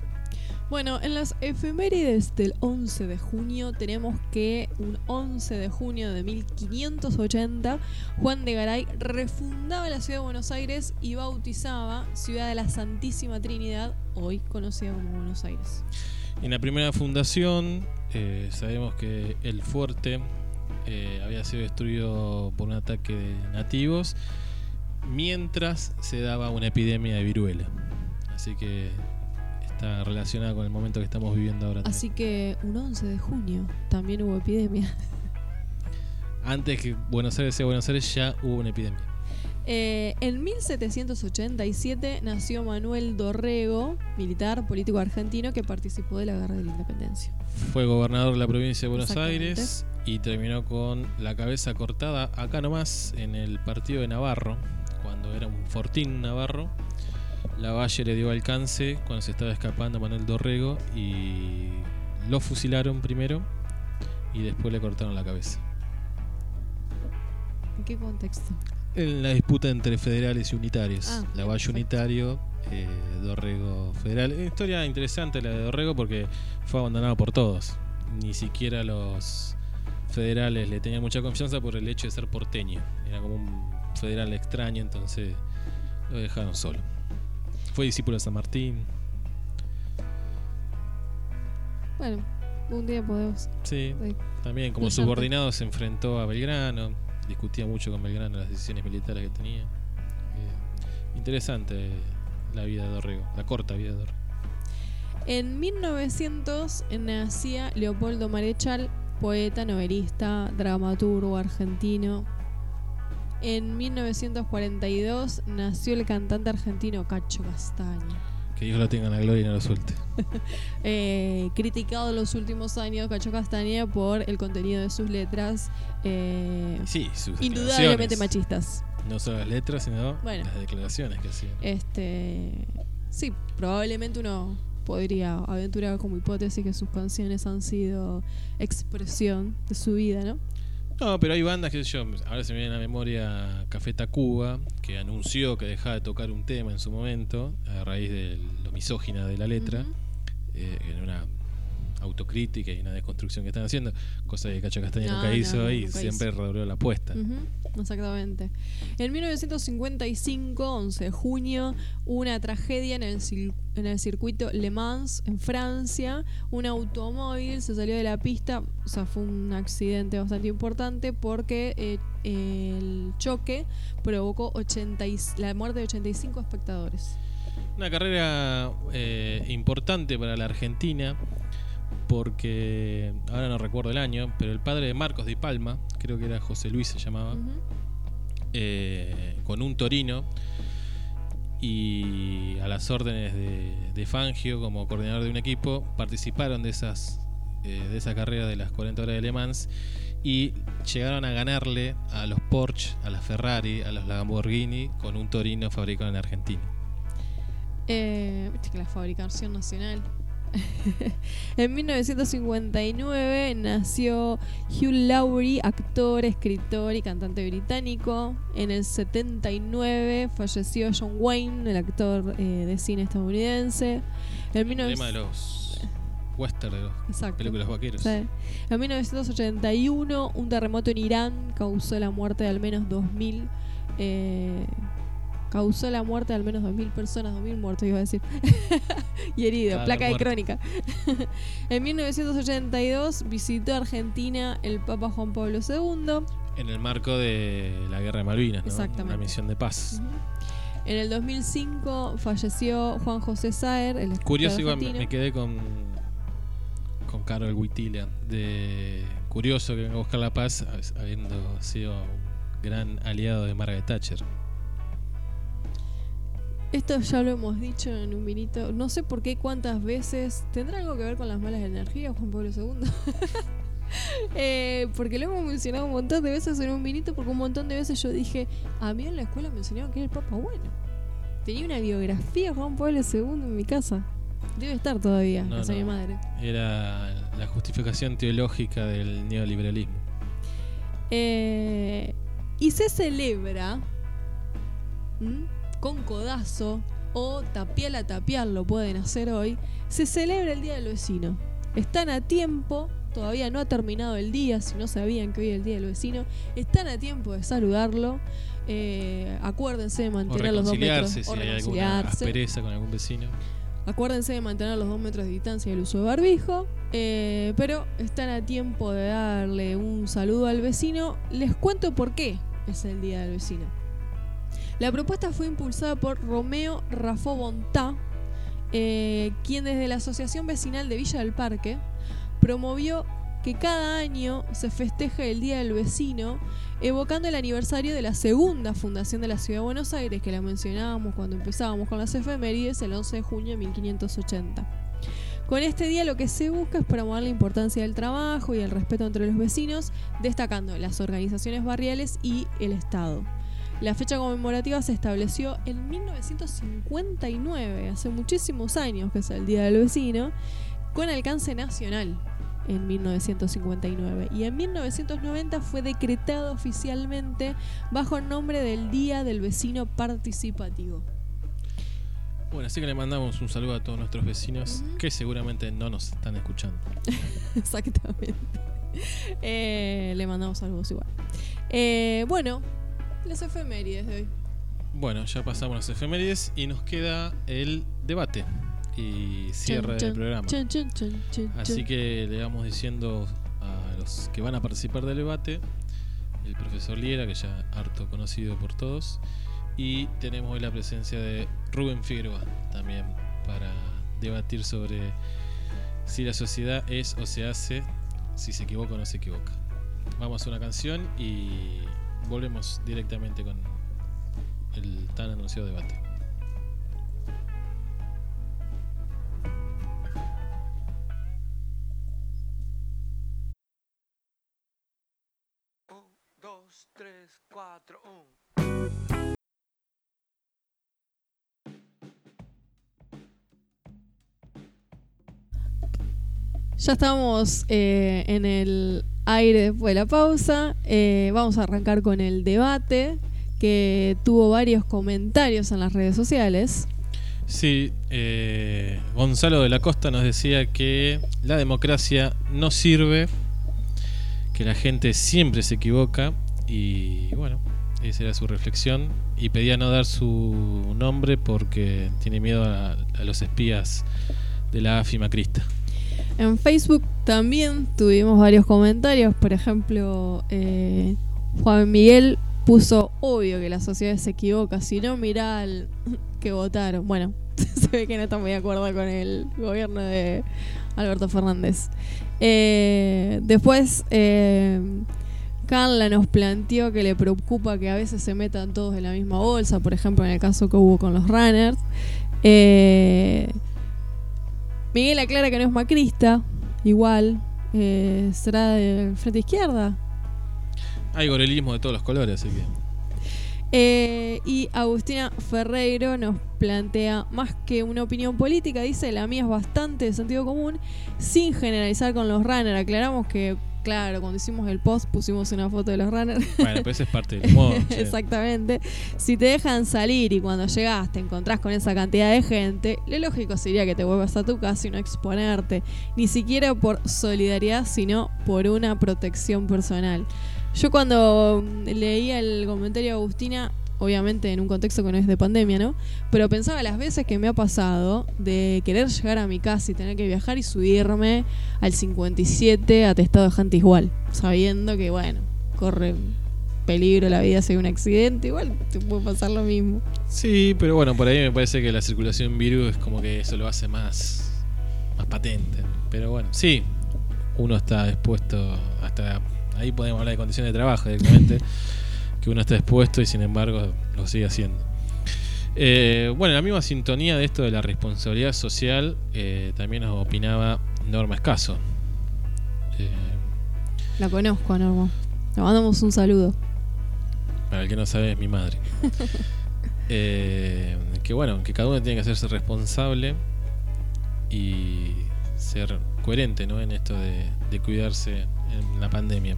Bueno, en las efemérides del 11 de junio tenemos que un 11 de junio de 1580 Juan de Garay refundaba la ciudad de Buenos Aires y bautizaba Ciudad de la Santísima Trinidad, hoy conocida como Buenos Aires. En la primera fundación, eh, sabemos que el fuerte eh, había sido destruido por un ataque de nativos, mientras se daba una epidemia de viruela. Así que está relacionada con el momento que estamos viviendo ahora. también. Así que un 11 de junio también hubo epidemia. Antes que Buenos Aires sea Buenos Aires, ya hubo una epidemia. Eh, en 1787 nació Manuel Dorrego, militar, político argentino que participó de la Guerra de la Independencia. Fue gobernador de la provincia de Buenos. Aires y terminó con la cabeza cortada acá nomás en el partido de Navarro, cuando era un fortín Navarro. La Valle le dio alcance cuando se estaba escapando Manuel Dorrego y lo fusilaron primero y después le cortaron la cabeza. ¿En qué contexto? En la disputa entre federales y unitarios. Ah, la Valle perfecto. unitario, eh, Dorrego federal. Eh, Historia interesante la de Dorrego porque fue abandonado por todos. Ni siquiera los federales le tenían mucha confianza por el hecho de ser porteño. Era como un federal extraño, entonces lo dejaron solo. Fue discípulo de San Martín. Bueno, un día podemos. Sí, también como subordinado se enfrentó a Belgrano. Discutía mucho con Belgrano las decisiones militares que tenía. Eh, interesante la vida de Dorrego, la corta vida de Dorrego. En 1900 nacía Leopoldo Marechal, poeta, novelista, dramaturgo argentino. En 1942 nació el cantante argentino Cacho Castaña. Que Dios lo tenga en la gloria y no lo suelte. Eh, criticado en los últimos años Cacho Castaña por el contenido de sus letras, eh, Sí, sus indudablemente machistas. No solo las letras, sino Bueno. las declaraciones que hacía. Este, sí, probablemente uno podría aventurar como hipótesis que sus canciones han sido expresión de su vida, ¿no? No, pero hay bandas que yo, ahora se me viene a la memoria Café Tacuba, que anunció que dejaba de tocar un tema en su momento, a raíz de lo misógina de la letra, eh, en una autocrítica y una desconstrucción que están haciendo, cosa que Cacho Castaña No, nunca no, hizo no, y nunca siempre redobló la apuesta. Exactamente. En 1955, 11 de junio, una tragedia en el, en el circuito Le Mans, en Francia. Un automóvil se salió de la pista, o sea, fue un accidente bastante importante porque eh, el choque provocó 80 y- la muerte de 85 espectadores. Una carrera eh, importante para la Argentina, porque ahora no recuerdo el año, pero el padre de Marcos Di Palma, creo que era José Luis se llamaba, eh, con un Torino y a las órdenes de, de Fangio como coordinador de un equipo participaron de esas eh, de esa carrera de las 40 horas de Le Mans y llegaron a ganarle a los Porsche, a las Ferrari, a los Lamborghini con un Torino fabricado en Argentina. Eh, viste que la fabricación nacional. en 1959 nació Hugh Laurie, actor, escritor y cantante británico. En el 79 falleció John Wayne, el actor eh, de cine estadounidense. En El 19... tema de los western, de Exacto. películas vaqueros. Sí. En 1981, un terremoto en Irán causó la muerte de al menos 2.000. eh, causó la muerte de al menos 2.000 personas, 2.000 muertos, iba a decir. y heridos, Cada placa de crónica. en 1982 visitó Argentina el Papa Juan Pablo II. En el marco de la guerra de Malvinas, ¿no? Exactamente. Una misión de paz. En el 2005 falleció Juan José Saer, el Curioso, igual me, quedé con con Carol Witila. De curioso que venga a buscar la paz, habiendo sido un gran aliado de Margaret Thatcher. Esto ya lo hemos dicho en un vinito. No sé por qué cuántas veces. ¿Tendrá algo que ver con las malas energías, Juan Pablo II? Eh, porque lo hemos mencionado un montón de veces en un vinito, porque un montón de veces yo dije, a mí en la escuela me enseñaron que era el Papa bueno. Tenía una biografía Juan Pablo II en mi casa. Debe estar todavía, No, mi madre. Era la justificación teológica del neoliberalismo. Eh, y se celebra ¿m? Con codazo o tapial a tapial lo pueden hacer hoy. Se celebra el Día del Vecino. Están a tiempo, todavía no ha terminado el día, si no sabían que hoy es el Día del Vecino, están a tiempo de saludarlo. Eh, acuérdense de O mantener los dos metros. si o hay alguna aspereza con algún vecino. Acuérdense de mantener los dos metros de distancia y el uso de barbijo. eh, pero están a tiempo de darle un saludo al vecino. Les cuento por qué es el Día del Vecino. La propuesta fue impulsada por Romeo Rafó Bontá, eh, quien desde la Asociación Vecinal de Villa del Parque promovió que cada año se festeje el Día del Vecino, evocando el aniversario de la segunda fundación de la Ciudad de Buenos Aires, que la mencionábamos cuando empezábamos con las efemérides, el 11 de junio de 1580. Con este día lo que se busca es promover la importancia del trabajo y el respeto entre los vecinos, destacando las organizaciones barriales y el Estado. La fecha conmemorativa se estableció en 1959, hace muchísimos años que es el Día del Vecino, con alcance nacional en 1959 y en 1990 fue decretado oficialmente bajo el nombre del Día del Vecino Participativo. Bueno, así que le mandamos un saludo a todos nuestros vecinos que seguramente no nos están escuchando. Exactamente. Eh, le mandamos saludos igual. Eh, bueno, las efemérides de hoy. Bueno, ya pasamos las efemérides y nos queda el debate y cierre del programa. Así que le vamos diciendo a los que van a participar del debate, el profesor Liera, que ya harto conocido por todos, y tenemos hoy la presencia de Rubén Figueroa también para debatir sobre si la sociedad es o se hace, si se equivoca o no se equivoca. Vamos a una canción y volvemos directamente con el tan anunciado debate. Un, dos, tres, cuatro. Ya estamos eh, en el aire después de la pausa. Eh, vamos a arrancar con el debate que tuvo varios comentarios en las redes sociales. Sí, eh, Gonzalo de la Costa nos decía que la democracia no sirve, que la gente siempre se equivoca y bueno, esa era su reflexión y pedía no dar su nombre porque tiene miedo a, a los espías de la AFI Macrista. En Facebook también tuvimos varios comentarios. Por ejemplo, eh, Juan Miguel puso obvio que la sociedad se equivoca. Si no, mirá al que votaron. Bueno, se ve que no está muy de acuerdo con el gobierno de Alberto Fernández. Eh, después, eh, Carla nos planteó que le preocupa que a veces se metan todos en la misma bolsa. Por ejemplo, en el caso que hubo con los runners. Eh, Miguel aclara que no es macrista, igual. eh, será de frente izquierda. Hay gorelismo de todos los colores, así que. Eh, y Agustina Ferreiro nos plantea más que una opinión política, dice, la mía es bastante de sentido común, sin generalizar con los runners. Aclaramos que, claro, cuando hicimos el post pusimos una foto de los runners. Bueno, ese es parte del humor. Exactamente. Si te dejan salir y cuando llegas te encontrás con esa cantidad de gente, lo lógico sería que te vuelvas a tu casa y no exponerte, ni siquiera por solidaridad, sino por una protección personal. Yo cuando leía el comentario de Agustina, obviamente en un contexto que no es de pandemia, ¿no? Pero pensaba las veces que me ha pasado de querer llegar a mi casa y tener que viajar y subirme al 57 atestado de igual, sabiendo que, bueno, corre peligro la vida si hay un accidente, igual te puede pasar lo mismo. Sí, pero bueno, por ahí me parece que la circulación virus es como que eso lo hace más, más patente. Pero bueno, sí, uno está dispuesto hasta ahí podemos hablar de condiciones de trabajo directamente, que uno está expuesto y sin embargo lo sigue haciendo. Eh, bueno, en la misma sintonía de esto de la responsabilidad social, eh, también nos opinaba Norma Escaso. Eh, La conozco, Norma. Le mandamos un saludo. para el que no sabe, es mi madre. Eh, que bueno, que cada uno tiene que hacerse responsable y ser coherente ¿no? en esto de, de cuidarse en la pandemia.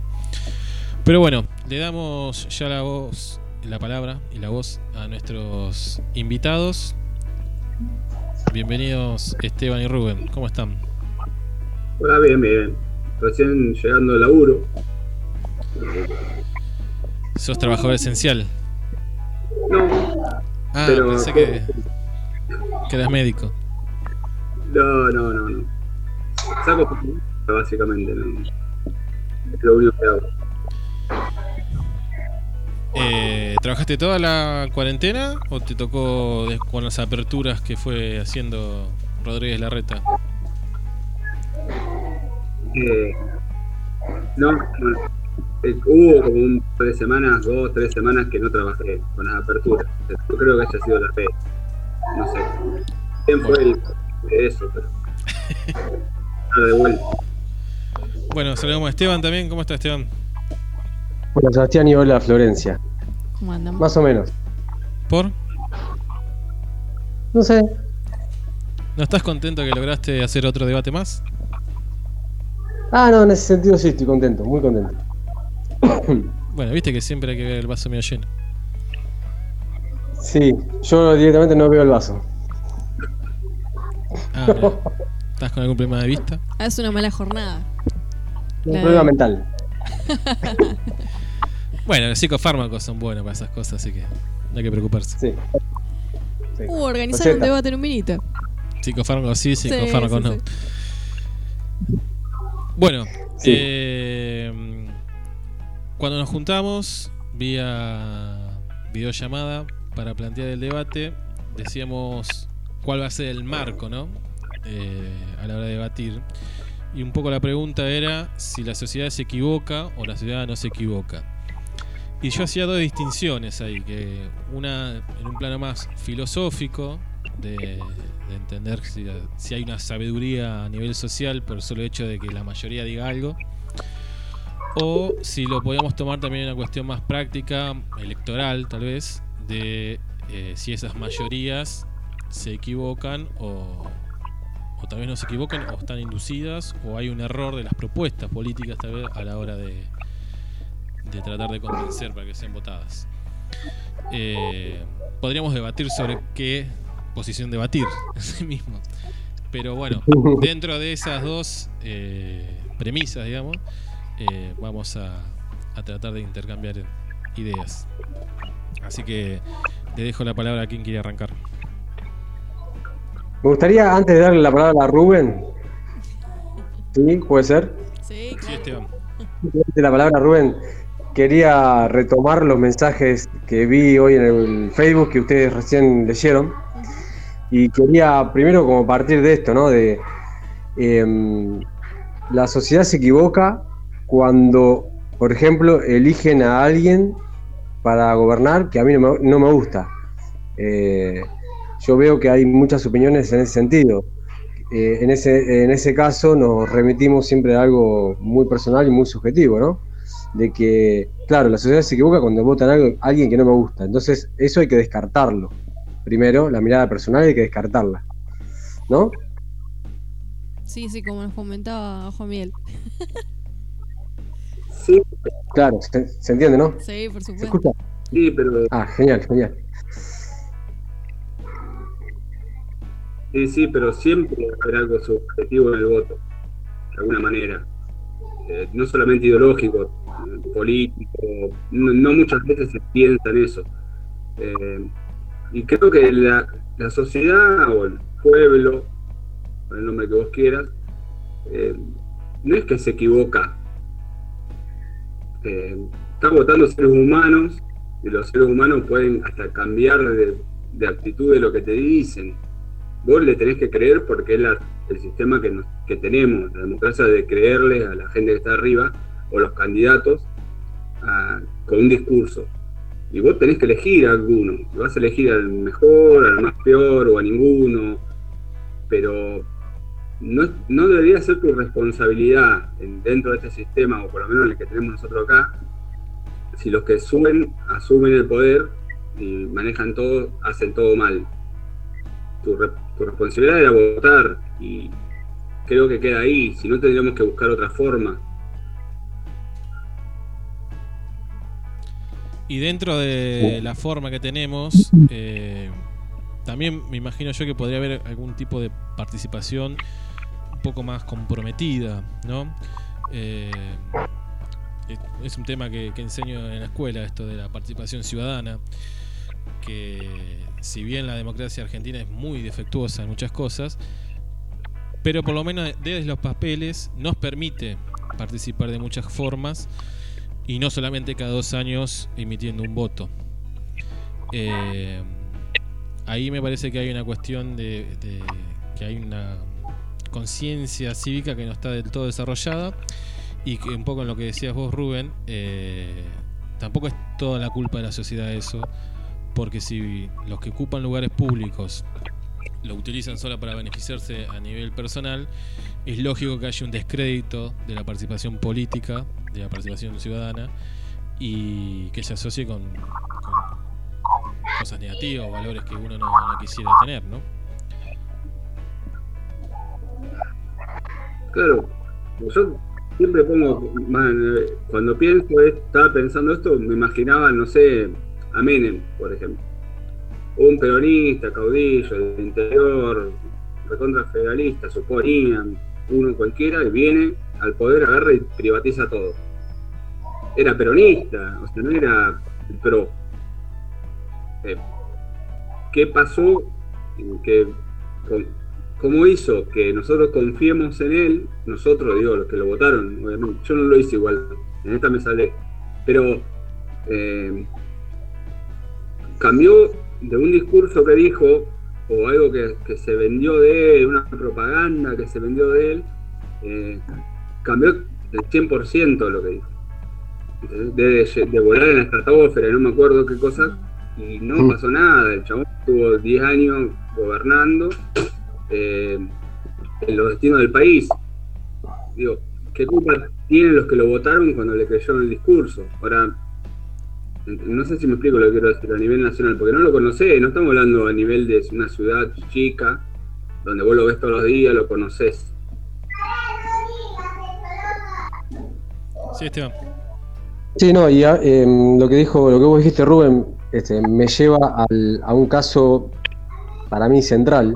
Pero bueno, le damos ya la voz, la palabra y la voz a nuestros invitados. Bienvenidos Esteban y Rubén, ¿cómo están? Hola, bien, bien. Recién llegando al laburo. ¿Sos trabajador esencial? No, Ah, Pero- pensé que, que eras médico. no, no, no. no. Saco básicamente. ¿no? Es lo único que hago. Eh, ¿Trabajaste toda la cuarentena o te tocó con las aperturas que fue haciendo Rodríguez Larreta? Eh, no. Eh, hubo como un par de semanas, dos, tres semanas que no trabajé con las aperturas. Yo creo que haya sido la fe. No sé. ¿Quién fue el de eso? Pero. De vuelta. Bueno, saludamos a Esteban también. ¿Cómo está Esteban? Hola Sebastián y hola Florencia. ¿Cómo andan? Más o menos. ¿Por? No sé. ¿No estás contento que lograste hacer otro debate más? Ah, no, en ese sentido sí estoy contento, muy contento. Bueno, viste que siempre hay que ver el vaso medio lleno. Sí, yo directamente no veo el vaso. Ah. ¿Estás con algún problema de vista? Ah, es una mala jornada. Un Claro. problema mental. Bueno, los psicofármacos son buenos para esas cosas, así que no hay que preocuparse. Sí. Sí. Uh, organizar un debate en un minuto. Psicofármacos sí, Sí, psicofármacos sí, no. sí. Bueno, Sí. eh, cuando nos juntamos vía videollamada para plantear el debate, decíamos cuál va a ser el marco, ¿no? Eh, a la hora de debatir. Y un poco la pregunta era si la sociedad se equivoca o la sociedad no se equivoca. Y yo hacía dos distinciones ahí, que una en un plano más filosófico, de, de entender si, si hay una sabiduría a nivel social por el solo hecho de que la mayoría diga algo, o si lo podíamos tomar también en una cuestión más práctica, electoral tal vez, de eh, si esas mayorías se equivocan o, o tal vez no se equivocan o están inducidas o hay un error de las propuestas políticas tal vez a la hora de, de tratar de convencer para que sean votadas. Eh, podríamos debatir sobre qué posición debatir en sí mismo. Pero bueno, dentro de esas dos eh, premisas, digamos, eh, vamos a, a tratar de intercambiar ideas. Así que le dejo la palabra a quien quiere arrancar. Me gustaría, antes de darle la palabra a Rubén, ¿sí? ¿Puede ser? Sí, claro. De la palabra a Rubén, quería retomar los mensajes que vi hoy en el Facebook que ustedes recién leyeron. Y quería primero como partir de esto, ¿no? De em, la sociedad se equivoca cuando, por ejemplo, eligen a alguien para gobernar que a mí no me, no me gusta. Eh, yo veo que hay muchas opiniones en ese sentido. Eh, en, ese, en ese caso nos remitimos siempre a algo muy personal y muy subjetivo, ¿no? De que, claro, la sociedad se equivoca cuando votan a alguien que no me gusta. Entonces, eso hay que descartarlo. Primero, la mirada personal hay que descartarla. ¿No? Sí, sí, como nos comentaba Juan Miguel. Sí, Claro, se, se entiende, ¿no? Sí, por ¿Se supuesto. escucha? sí, pero Ah, genial, genial. Sí, sí, pero siempre va a haber algo subjetivo en el voto, de alguna manera. Eh, no solamente ideológico, político, no, muchas veces se piensa en eso. Eh, y creo que la, sociedad o el pueblo, con el nombre que vos quieras, eh, no es que se equivoca. Están votando seres humanos y los seres humanos pueden hasta cambiar de actitud de lo que te dicen vos le tenés que creer porque es el sistema que, nos- que tenemos, la democracia de creerle a la gente que está arriba o los candidatos con un discurso. Y vos tenés que elegir a alguno. Vas a elegir al mejor, al más peor o a ninguno. Pero no, no debería ser tu responsabilidad en- dentro de este sistema, o por lo menos en el que tenemos nosotros acá, si los que suben asumen el poder y manejan todo, hacen todo mal tu responsabilidad era votar y creo que queda ahí, si no tendríamos que buscar otra forma. Y dentro de la forma que tenemos, eh, también me imagino yo que podría haber algún tipo de participación un poco más comprometida, ¿no? Eh, es- es un tema que, que enseño en la escuela, esto de la participación ciudadana, que si bien la democracia argentina es muy defectuosa en muchas cosas, pero por lo menos desde los papeles nos permite participar de muchas formas y no solamente cada dos años emitiendo un voto. Eh, ahí me parece que hay una cuestión de, de- que hay una conciencia cívica que no está del todo desarrollada y que un poco en lo que decías vos Rubén, eh, tampoco es toda la culpa de la sociedad eso, porque si los que ocupan lugares públicos lo utilizan solo para beneficiarse a nivel personal, es lógico que haya un descrédito de la participación política, de la participación ciudadana, y que se asocie con, cosas negativas o valores que uno no, quisiera tener, ¿no? Claro, yo siempre pongo, cuando pienso, estaba pensando esto, me imaginaba, no sé, a Menem, por ejemplo. Un peronista, caudillo, del interior, recontra federalista, suponían, uno cualquiera, y viene al poder, agarra y privatiza todo. Era peronista, o sea, no era pro. Eh, ¿Qué pasó? Que, ¿Cómo hizo que nosotros confiemos en él? Nosotros, digo, los que lo votaron. Yo no lo hice igual, en esta me sale. Pero eh, cambió de un discurso que dijo, o algo que, que se vendió de él, una propaganda que se vendió de él, eh, cambió el 100% lo que dijo. de, de volar en la estratosfera, no me acuerdo qué cosa, y no Mm. pasó nada. El chabón estuvo 10 años gobernando eh, en los destinos del país. Digo, ¿qué culpa tienen los que lo votaron cuando le creyeron el discurso? Ahora, no sé si me explico lo que quiero decir a nivel nacional, porque no lo conocés, no estamos hablando a nivel de una ciudad chica, donde vos lo ves todos los días, lo conocés. Sí, Esteban. Sí, no, y ah, em, lo que dijo, lo que vos dijiste, Rubén, este, me lleva al- a un caso para mí central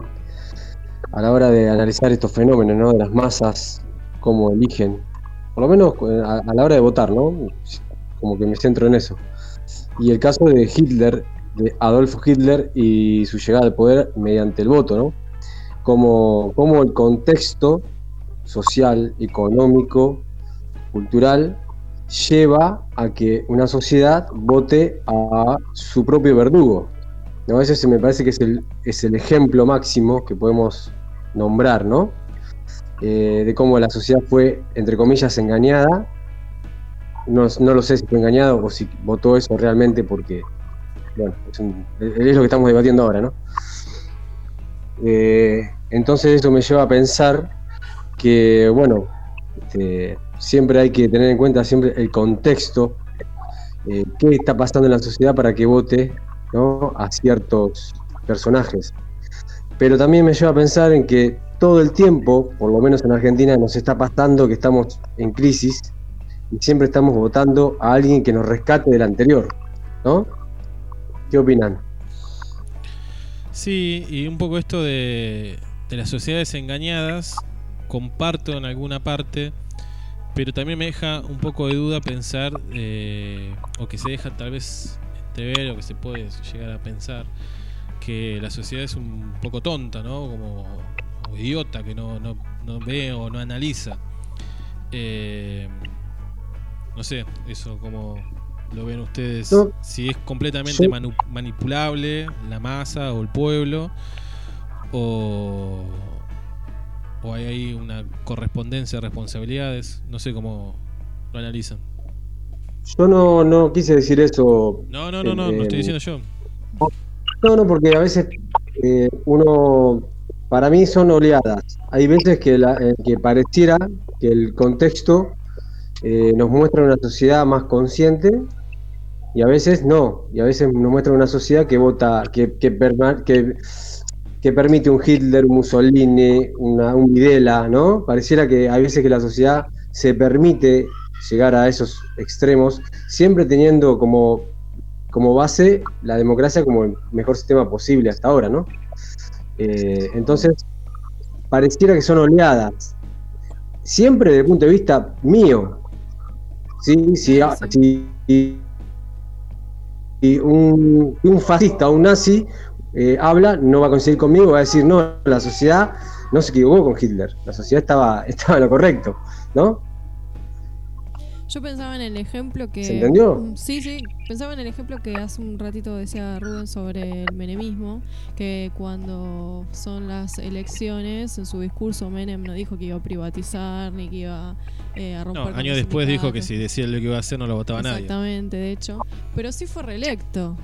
a la hora de analizar estos fenómenos, ¿no? De las masas, cómo eligen, por lo menos eh, a, a la hora de votar, ¿no? Como que me centro en eso. Y el caso de Hitler, de Adolfo Hitler y su llegada al poder mediante el voto, ¿no? Como, como el contexto social, económico, cultural lleva a que una sociedad vote a su propio verdugo. ¿no? Ese se me parece que es el, es el ejemplo máximo que podemos nombrar, ¿no? Eh, de cómo la sociedad fue, entre comillas, engañada. No, no lo sé si fue engañada o si votó eso realmente porque, bueno, es lo que estamos debatiendo ahora, ¿no? Eh, entonces eso me lleva a pensar que, bueno, este, siempre hay que tener en cuenta siempre el contexto, eh, qué está pasando en la sociedad para que vote ¿no? a ciertos personajes. Pero también me lleva a pensar en que todo el tiempo, por lo menos en Argentina, nos está pasando que estamos en crisis y siempre estamos votando a alguien que nos rescate del anterior, ¿no? ¿Qué opinan? Sí, y un poco esto de, de las sociedades engañadas, comparto en alguna parte, pero también me deja un poco de duda pensar, eh, o que se deja tal vez entrever, o que se puede llegar a pensar, que la sociedad es un poco tonta, ¿no? Como idiota, que no, no, no ve o no analiza. Eh, no sé, eso como lo ven ustedes, No, si es completamente manipulable la masa o el pueblo, o, o hay ahí una correspondencia de responsabilidades, no sé cómo lo analizan. Yo no, no quise decir eso No, no, no, no, no estoy Eh, diciendo yo. No, no, porque a veces eh, uno, para mí son oleadas. Hay veces que, la, eh, que pareciera que el contexto eh, nos muestra una sociedad más consciente y a veces no. Y a veces nos muestra una sociedad que vota, que, que, permite un Hitler, un Mussolini, una, un Videla, ¿no? Pareciera que hay veces que la sociedad se permite llegar a esos extremos, siempre teniendo como como base la democracia como el mejor sistema posible hasta ahora, ¿no? Eh, entonces, pareciera que son oleadas. Siempre desde el punto de vista mío. ¿Sí? Ah, si- si- si un, un fascista o un nazi eh, habla, no va a coincidir conmigo, va a decir, no, la sociedad no se equivocó con Hitler, la sociedad estaba, estaba en lo correcto, ¿no? Yo pensaba en el ejemplo que. ¿Se entendió? Mm, Sí, sí. Pensaba en el ejemplo que hace un ratito decía Rubén sobre el menemismo, que cuando son las elecciones, en su discurso Menem no dijo que iba a privatizar ni que iba eh, a romper. No, años después dijo que si decía lo que iba a hacer no lo votaba nadie. Exactamente, de hecho. Pero sí fue reelecto.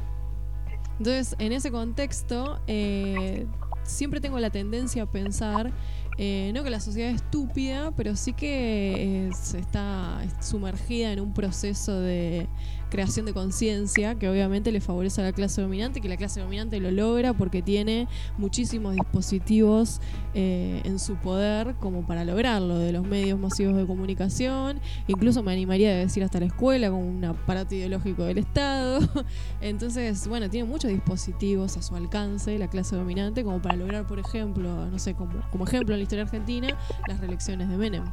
Entonces, en ese contexto, eh, siempre tengo la tendencia a pensar, eh, no que la sociedad es estúpida, pero sí que eh, se está sumergida en un proceso de creación de conciencia que obviamente le favorece a la clase dominante, que la clase dominante lo logra porque tiene muchísimos dispositivos eh, en su poder como para lograrlo, de los medios masivos de comunicación, incluso me animaría a decir hasta la escuela como un aparato ideológico del Estado. Entonces, bueno, tiene muchos dispositivos a su alcance la clase dominante como para lograr, por ejemplo, no sé, como, como ejemplo en la historia argentina, las reelecciones de Menem.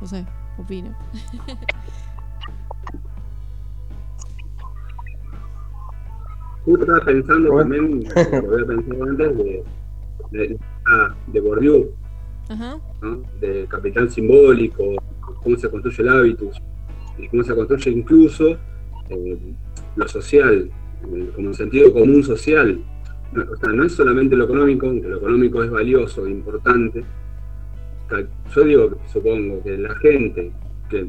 No sé, opino. Justo estaba pensando Bueno. también, lo había pensado antes, de, de, ah, de Bourdieu, Ajá. ¿no? del capitán simbólico, cómo se construye el hábitus, y cómo se construye incluso eh, lo social, eh, como sentido común social. No, o sea, no es solamente lo económico, aunque lo económico es valioso e importante. Yo digo, supongo que la gente que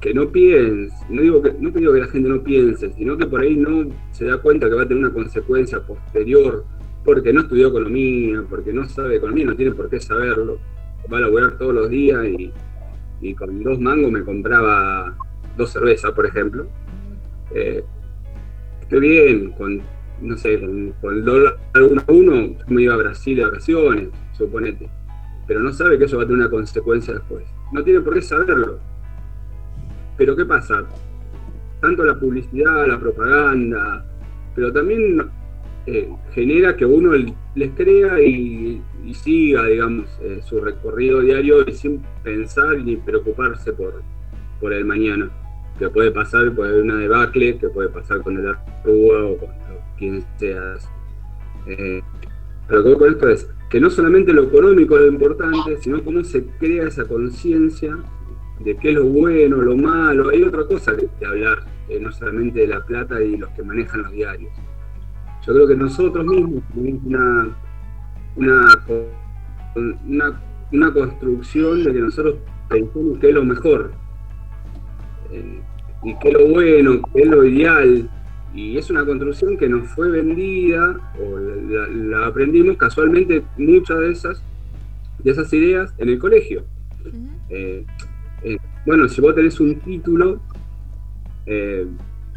que no piense, no digo que, no te que la gente no piense, sino que por ahí no se da cuenta que va a tener una consecuencia posterior, porque no estudió economía, porque no sabe economía, no tiene por qué saberlo, va a laburar todos los días y, con dos mangos me compraba dos cervezas, por ejemplo. Eh, estoy bien, con, no sé, con, con el dólar uno a uno, yo me iba a Brasil de vacaciones, suponete. Pero no sabe que eso va a tener una consecuencia después. No tiene por qué saberlo. Pero ¿qué pasa? Tanto la publicidad, la propaganda, pero también eh, genera que uno les crea y, siga, digamos, eh, su recorrido diario y sin pensar ni preocuparse por, por el mañana. Que puede pasar, haber una debacle, que puede pasar con el Arrúa o con quien seas. Eh, pero lo que con esto es que no solamente lo económico es lo importante, sino cómo se crea esa conciencia de qué es lo bueno, lo malo. Hay otra cosa que, que hablar, eh, no solamente de la plata y los que manejan los diarios. Yo creo que nosotros mismos tenemos una, una, una, una construcción de que nosotros pensamos que es lo mejor eh, y que es lo bueno, que es lo ideal. Y es una construcción que nos fue vendida o la, la aprendimos casualmente muchas de esas, de esas ideas en el colegio. Eh, eh, bueno, si vos tenés un título, eh,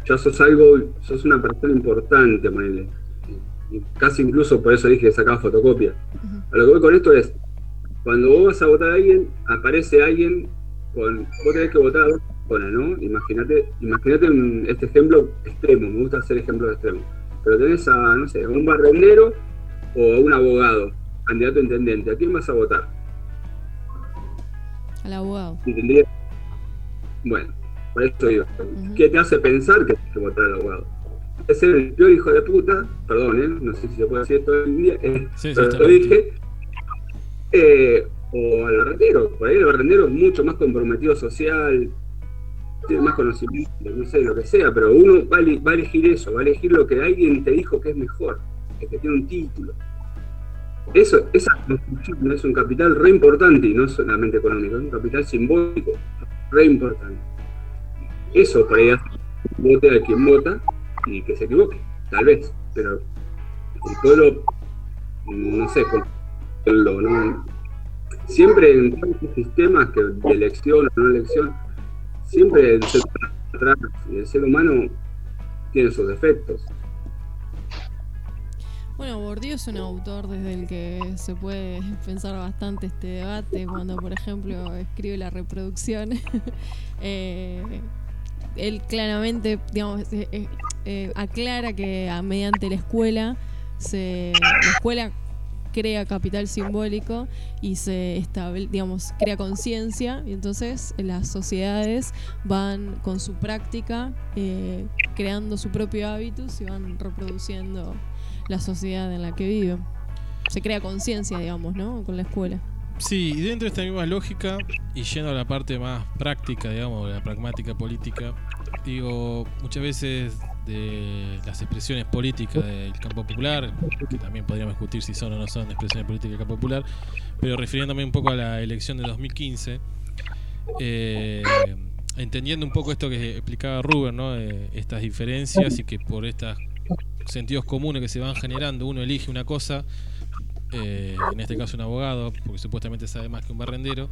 ya sos algo, sos una persona importante, ponele. Casi incluso por eso dije que sacaba fotocopia. A lo que voy con esto es, cuando vos vas a votar a alguien, aparece alguien con. Vos tenés que votar a dos personas, ¿no? Imagínate, imagínate este ejemplo extremo, me gusta hacer ejemplos extremos. Pero tenés a, no sé, a un barrendero o a un abogado, candidato a intendente. ¿A quién vas a votar? Al abogado. Bueno, por eso digo. ¿Qué te hace pensar que tienes que votar al abogado? Es el peor hijo de puta, perdón, ¿eh? no sé si se puede decir esto hoy en día, eh, Sí, sí, pero está lo dije. Eh, o al barrendero, por ahí el barrendero es mucho más comprometido social, tiene más conocimiento, no sé, lo que sea, pero uno va a, va a elegir eso, va a elegir lo que alguien te dijo que es mejor, el que tiene un título. Eso, esa construcción es un capital re importante y no solamente económico, es un capital simbólico, re importante. Eso por ahí hace vote a quien vota y que se equivoque, tal vez, pero el pueblo, no sé, lo, siempre en todos estos sistemas que de elección o no elección, siempre el ser, el ser humano tiene sus defectos. Bueno, Bourdieu es un autor desde el que se puede pensar bastante este debate, cuando por ejemplo escribe la reproducción. eh, él claramente, digamos, eh, eh, aclara que mediante la escuela, la escuela crea capital simbólico y se estable, digamos, crea conciencia y entonces las sociedades van con su práctica creando su propio hábitus y van reproduciendo la sociedad en la que vive. Se crea conciencia, digamos, ¿no? Con la escuela. Sí, y dentro de esta misma lógica, y yendo a la parte más práctica, digamos, la pragmática política, digo, muchas veces de las expresiones políticas del campo popular, que también podríamos discutir si son o no son expresiones políticas del campo popular, pero refiriéndome un poco a la elección de 2015, eh, entendiendo un poco esto que explicaba Rubén, ¿no? Estas diferencias y que por estos sentidos comunes que se van generando, uno elige una cosa, eh, en este caso un abogado, porque supuestamente sabe más que un barrendero.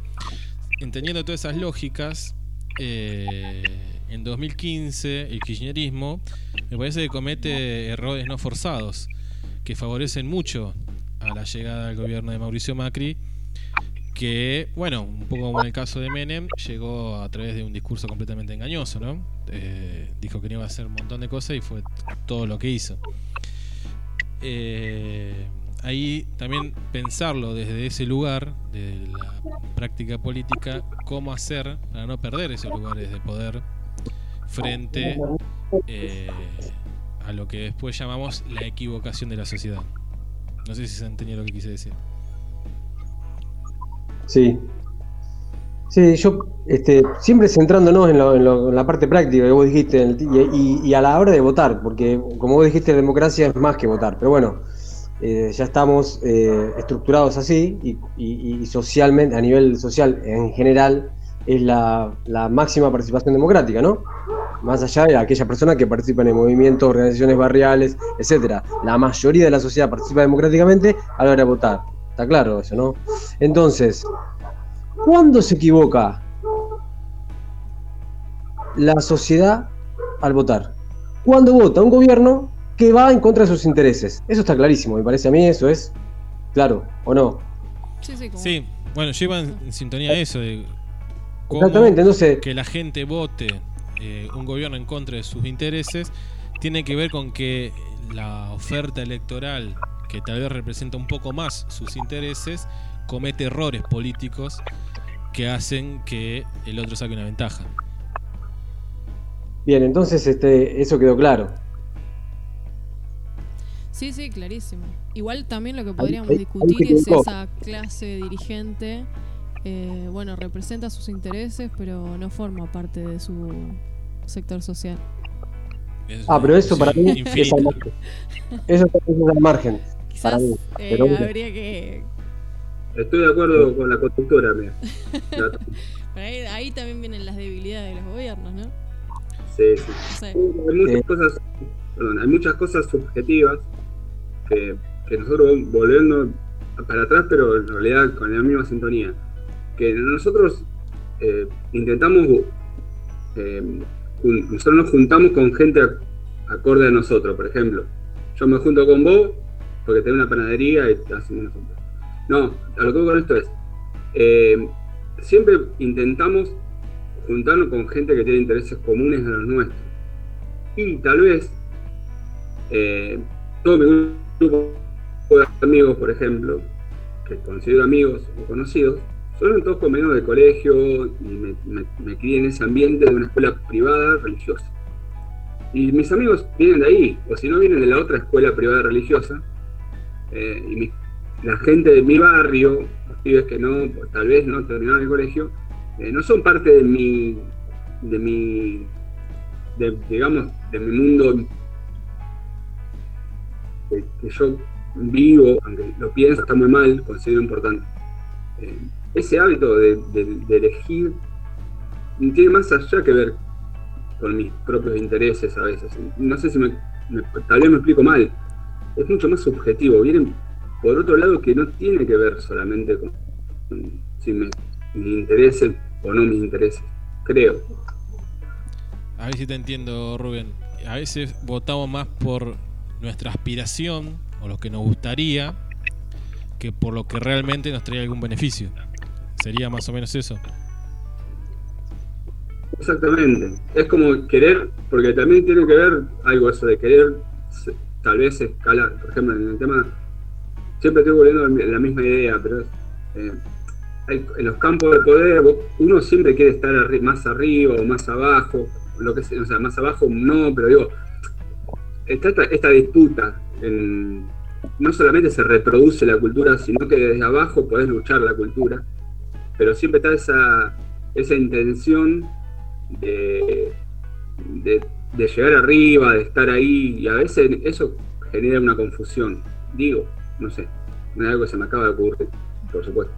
Entendiendo todas esas lógicas, eh, en 2015 el kirchnerismo me parece que comete errores no forzados, que favorecen mucho a la llegada al gobierno de Mauricio Macri, que, bueno, un poco como en el caso de Menem, llegó a través de un discurso completamente engañoso, ¿no? Eh, dijo que no iba a hacer un montón de cosas y fue todo lo que hizo. Eh, ahí también pensarlo desde ese lugar, de la práctica política, cómo hacer para no perder esos lugares de poder frente eh, a lo que después llamamos la equivocación de la sociedad. No sé si se entendió lo que quise decir. Sí. Sí, yo este, siempre centrándonos en, lo- en lo- en la parte práctica que vos dijiste el y, y- a la hora de votar, porque como vos dijiste, la democracia es más que votar, pero bueno, eh, ya estamos eh, estructurados así y, socialmente, a nivel social en general, es la, la máxima participación democrática, ¿no? Más allá de aquella persona que participa en el movimiento, organizaciones barriales, etcétera. La mayoría de la sociedad participa democráticamente a la hora de votar. Está claro eso, ¿no? Entonces, ¿cuándo se equivoca la sociedad al votar? Cuando vota un gobierno que va en contra de sus intereses. Eso está clarísimo, me parece a mí, eso es claro, ¿o no? Sí, sí, como- Sí, bueno, lleva en, en sintonía eso de cómo Exactamente, entonces, que la gente vote eh, un gobierno en contra de sus intereses tiene que ver con que la oferta electoral, que tal vez representa un poco más sus intereses, comete errores políticos que hacen que el otro saque una ventaja. bien, entonces este, eso quedó claro. Sí, sí, clarísimo. Igual también lo que podríamos ahí- ahí discutir es esa clase dirigente. eh, bueno, representa sus intereses, pero no forma parte de su sector social. Es Ah, pero eso para mí es al margen. Eso, eso es al margen. Quizás Para mí, eh, habría que. Estoy de acuerdo con la conductora, mira. La- pero Ahí, ahí también vienen las debilidades de los gobiernos, ¿no? Sí, sí. No sé. Hay muchas cosas, perdón, hay muchas cosas subjetivas que, que nosotros volviendo para atrás, pero en realidad con la misma sintonía. Que nosotros eh, intentamos, eh, nosotros nos juntamos con gente ac- acorde a nosotros, por ejemplo. Yo me junto con vos porque tengo una panadería y hacemos una junta. No, a lo que voy con esto es, eh, siempre intentamos juntarnos con gente que tiene intereses comunes a los nuestros. Y tal vez eh, todo mi grupo de amigos, por ejemplo, que considero amigos o conocidos, son todos convenidos de colegio y me, me, me crié en ese ambiente de una escuela privada religiosa. Y mis amigos vienen de ahí, o si no vienen de la otra escuela privada religiosa, eh, y la gente de mi barrio, los pibes que no, pues, tal vez no terminaron el colegio, eh, no son parte de mi, de mi, de, digamos, de mi mundo que, yo vivo, aunque lo pienso, está muy mal, considero importante. Eh, ese hábito de, elegir tiene más allá que ver con mis propios intereses a veces. No sé si me- tal vez me explico mal. Es mucho más subjetivo. Vienen por otro lado que no tiene que ver solamente con, con si me, intereses o no mis intereses. Creo. A ver si te entiendo, Rubén. A veces votamos más por nuestra aspiración o lo que nos gustaría que por lo que realmente nos trae algún beneficio. Sería más o menos eso. Exactamente. Es como querer, porque también tiene que ver algo eso de querer, tal vez escalar. Por ejemplo, en el tema, siempre estoy volviendo a la misma idea, pero eh, en los campos de poder, uno siempre quiere estar más arriba o más abajo, lo que sea, o sea, más abajo no, pero digo, esta, esta disputa. no solamente se reproduce la cultura, sino que desde abajo podés luchar la cultura, pero siempre está esa, esa intención de- de llegar arriba, de estar ahí, y a veces eso genera una confusión. Digo, no sé, es algo que se me acaba de ocurrir, por supuesto.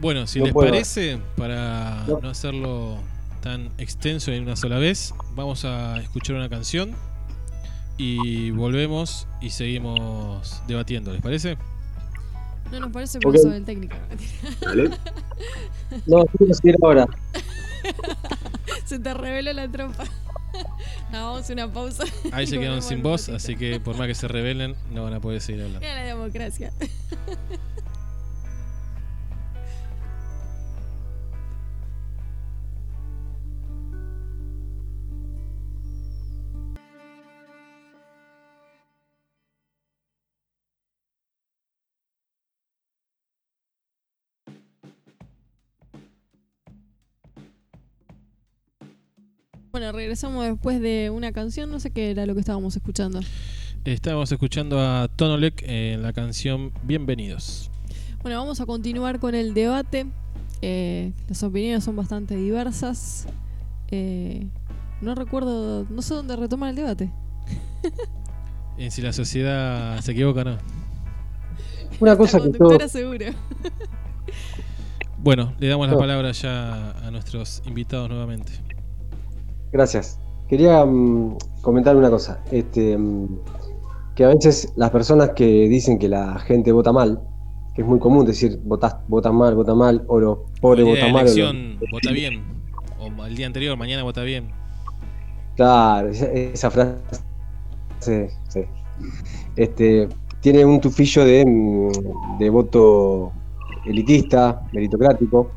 Bueno, si No les puedo. parece, para No. no hacerlo tan extenso en una sola vez, vamos a escuchar una canción y volvemos y seguimos debatiendo, ¿les parece? No nos parece por eso del técnico. ¿Vale? No, quiero seguir ahora. Se te reveló la trompa. No, vamos a una pausa. Ahí se quedaron sin voz, así que por más que se rebelen, no van a poder seguir hablando. Era la democracia. Bueno, regresamos después de una canción, no sé qué era lo que estábamos escuchando. Estábamos escuchando a Tonolek en la canción Bienvenidos. Bueno, vamos a continuar con el debate. Eh, las opiniones son bastante diversas. Eh, no recuerdo, no sé dónde retomar el debate. En si la sociedad se equivoca o no. Una cosa que todo, seguro. Bueno, le damos la palabra ya a nuestros invitados nuevamente. Gracias. Quería mm, comentar una cosa. Este, mm, que a veces las personas que dicen que la gente vota mal, que es muy común decir votas, votas mal, vota mal, o los pobres votan mal. o elección, vota bien. O el día anterior, mañana vota bien. Claro, esa, esa frase. sí, sí. Este, tiene un tufillo de, mm, de voto elitista, meritocrático.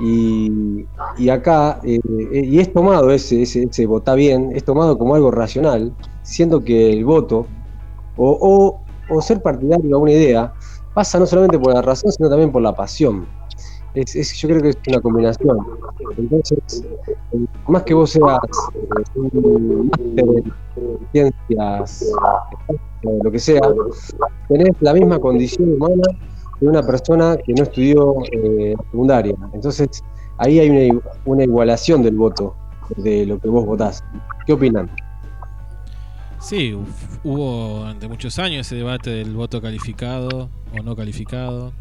Y, y acá, eh, eh, y es tomado ese, ese, ese vota bien, es tomado como algo racional, siendo que el voto, o, o- ser partidario a una idea, pasa no solamente por la razón, sino también por la pasión. Es, es- yo creo que es una combinación. Entonces, eh, más que vos seas eh, un máster en ciencias, lo que sea, tenés la misma condición humana de una persona que no estudió eh, secundaria. Entonces, ahí hay una, una igualación del voto, de lo que vos votás. ¿Qué opinan? Sí, hubo durante muchos años ese debate del voto calificado o no calificado,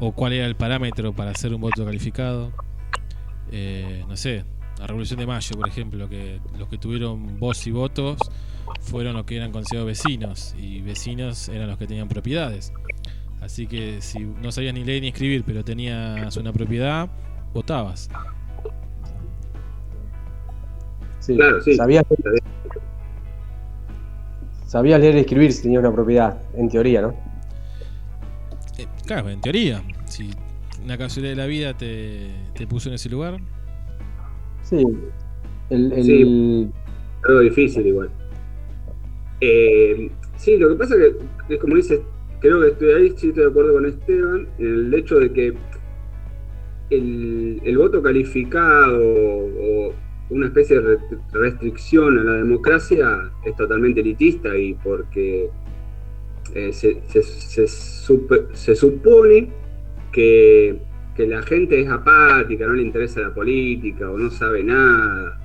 o cuál era el parámetro para hacer un voto calificado. Eh, no sé, la Revolución de Mayo, por ejemplo, que los que tuvieron voz y votos fueron los que eran considerados vecinos, y vecinos eran los que tenían propiedades. Así que si no sabías ni leer ni escribir, pero tenías una propiedad, votabas. Sí, Claro, sí. Sabías, sabías leer y escribir si tenías una propiedad, en teoría, ¿no? Eh, claro, en teoría, si una casualidad de la vida te, te puso en ese lugar, Sí. El, el- Sí. algo difícil igual. Eh, sí, lo que pasa que, es como dices, creo que estoy ahí, sí estoy de acuerdo con Esteban, en el hecho de que el, el voto calificado o una especie de re- restricción a la democracia es totalmente elitista y porque eh, se, se supone que, que la gente es apática, no le interesa la política o no sabe nada,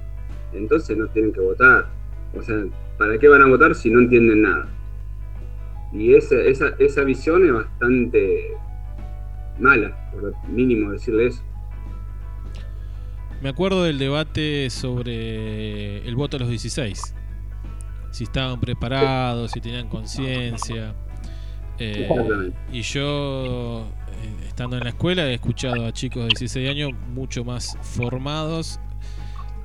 entonces no tienen que votar. O sea, ¿para qué van a votar si no entienden nada? Y esa, esa, esa visión es bastante mala, por lo mínimo decirle eso. Me acuerdo del debate sobre el voto a los 16. Si estaban preparados, si tenían conciencia. Eh, y yo, eh, estando en la escuela, he escuchado a chicos de 16 años mucho más formados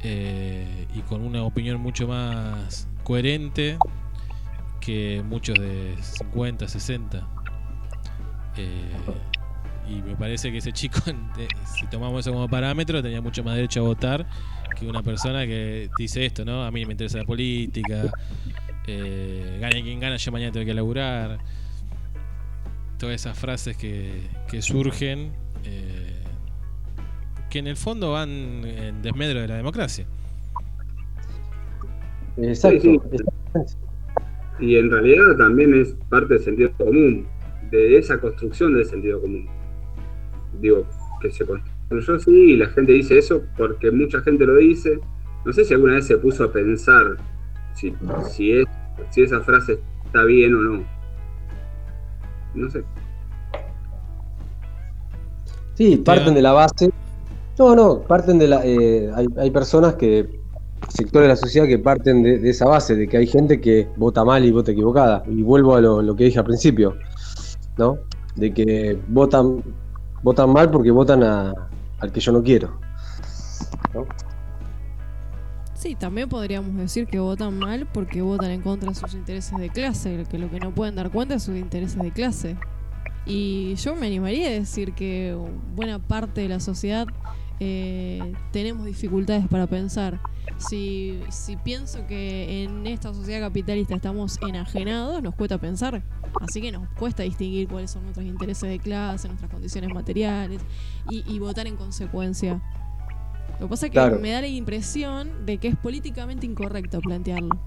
eh, y con una opinión mucho más coherente que muchos de 50, 60. Eh, y me parece que ese chico, si tomamos eso como parámetro, tenía mucho más derecho a votar que una persona que dice esto, ¿no? A mí me interesa la política, eh, gane quien gana, yo mañana tengo que laburar. Todas esas frases que, que surgen, eh, que en el fondo van en desmedro de la democracia. Exacto. Y en realidad también es parte del sentido común, de esa construcción del sentido común. Digo, que se construyó así y la gente dice eso porque mucha gente lo dice. No sé si alguna vez se puso a pensar si, si, es, si esa frase está bien o no. No sé. Sí, parten de la base. No, no, parten de la. eh, hay, hay personas que. Sectores de la sociedad que parten de, de esa base, de que hay gente que vota mal y vota equivocada. Y vuelvo a lo, que dije al principio, ¿no? De que votan, votan mal porque votan a- al que yo no quiero. Sí, también podríamos decir que votan mal porque votan en contra de sus intereses de clase, que lo que no pueden dar cuenta es sus intereses de clase. Y yo me animaría a decir que buena parte de la sociedad eh, tenemos dificultades para pensar. Si, si pienso que en esta sociedad capitalista estamos enajenados, nos cuesta pensar. Así que nos cuesta distinguir cuáles son nuestros intereses de clase, nuestras condiciones materiales y, y votar en consecuencia. Lo que pasa es que Claro. me da la impresión de que es políticamente incorrecto plantearlo.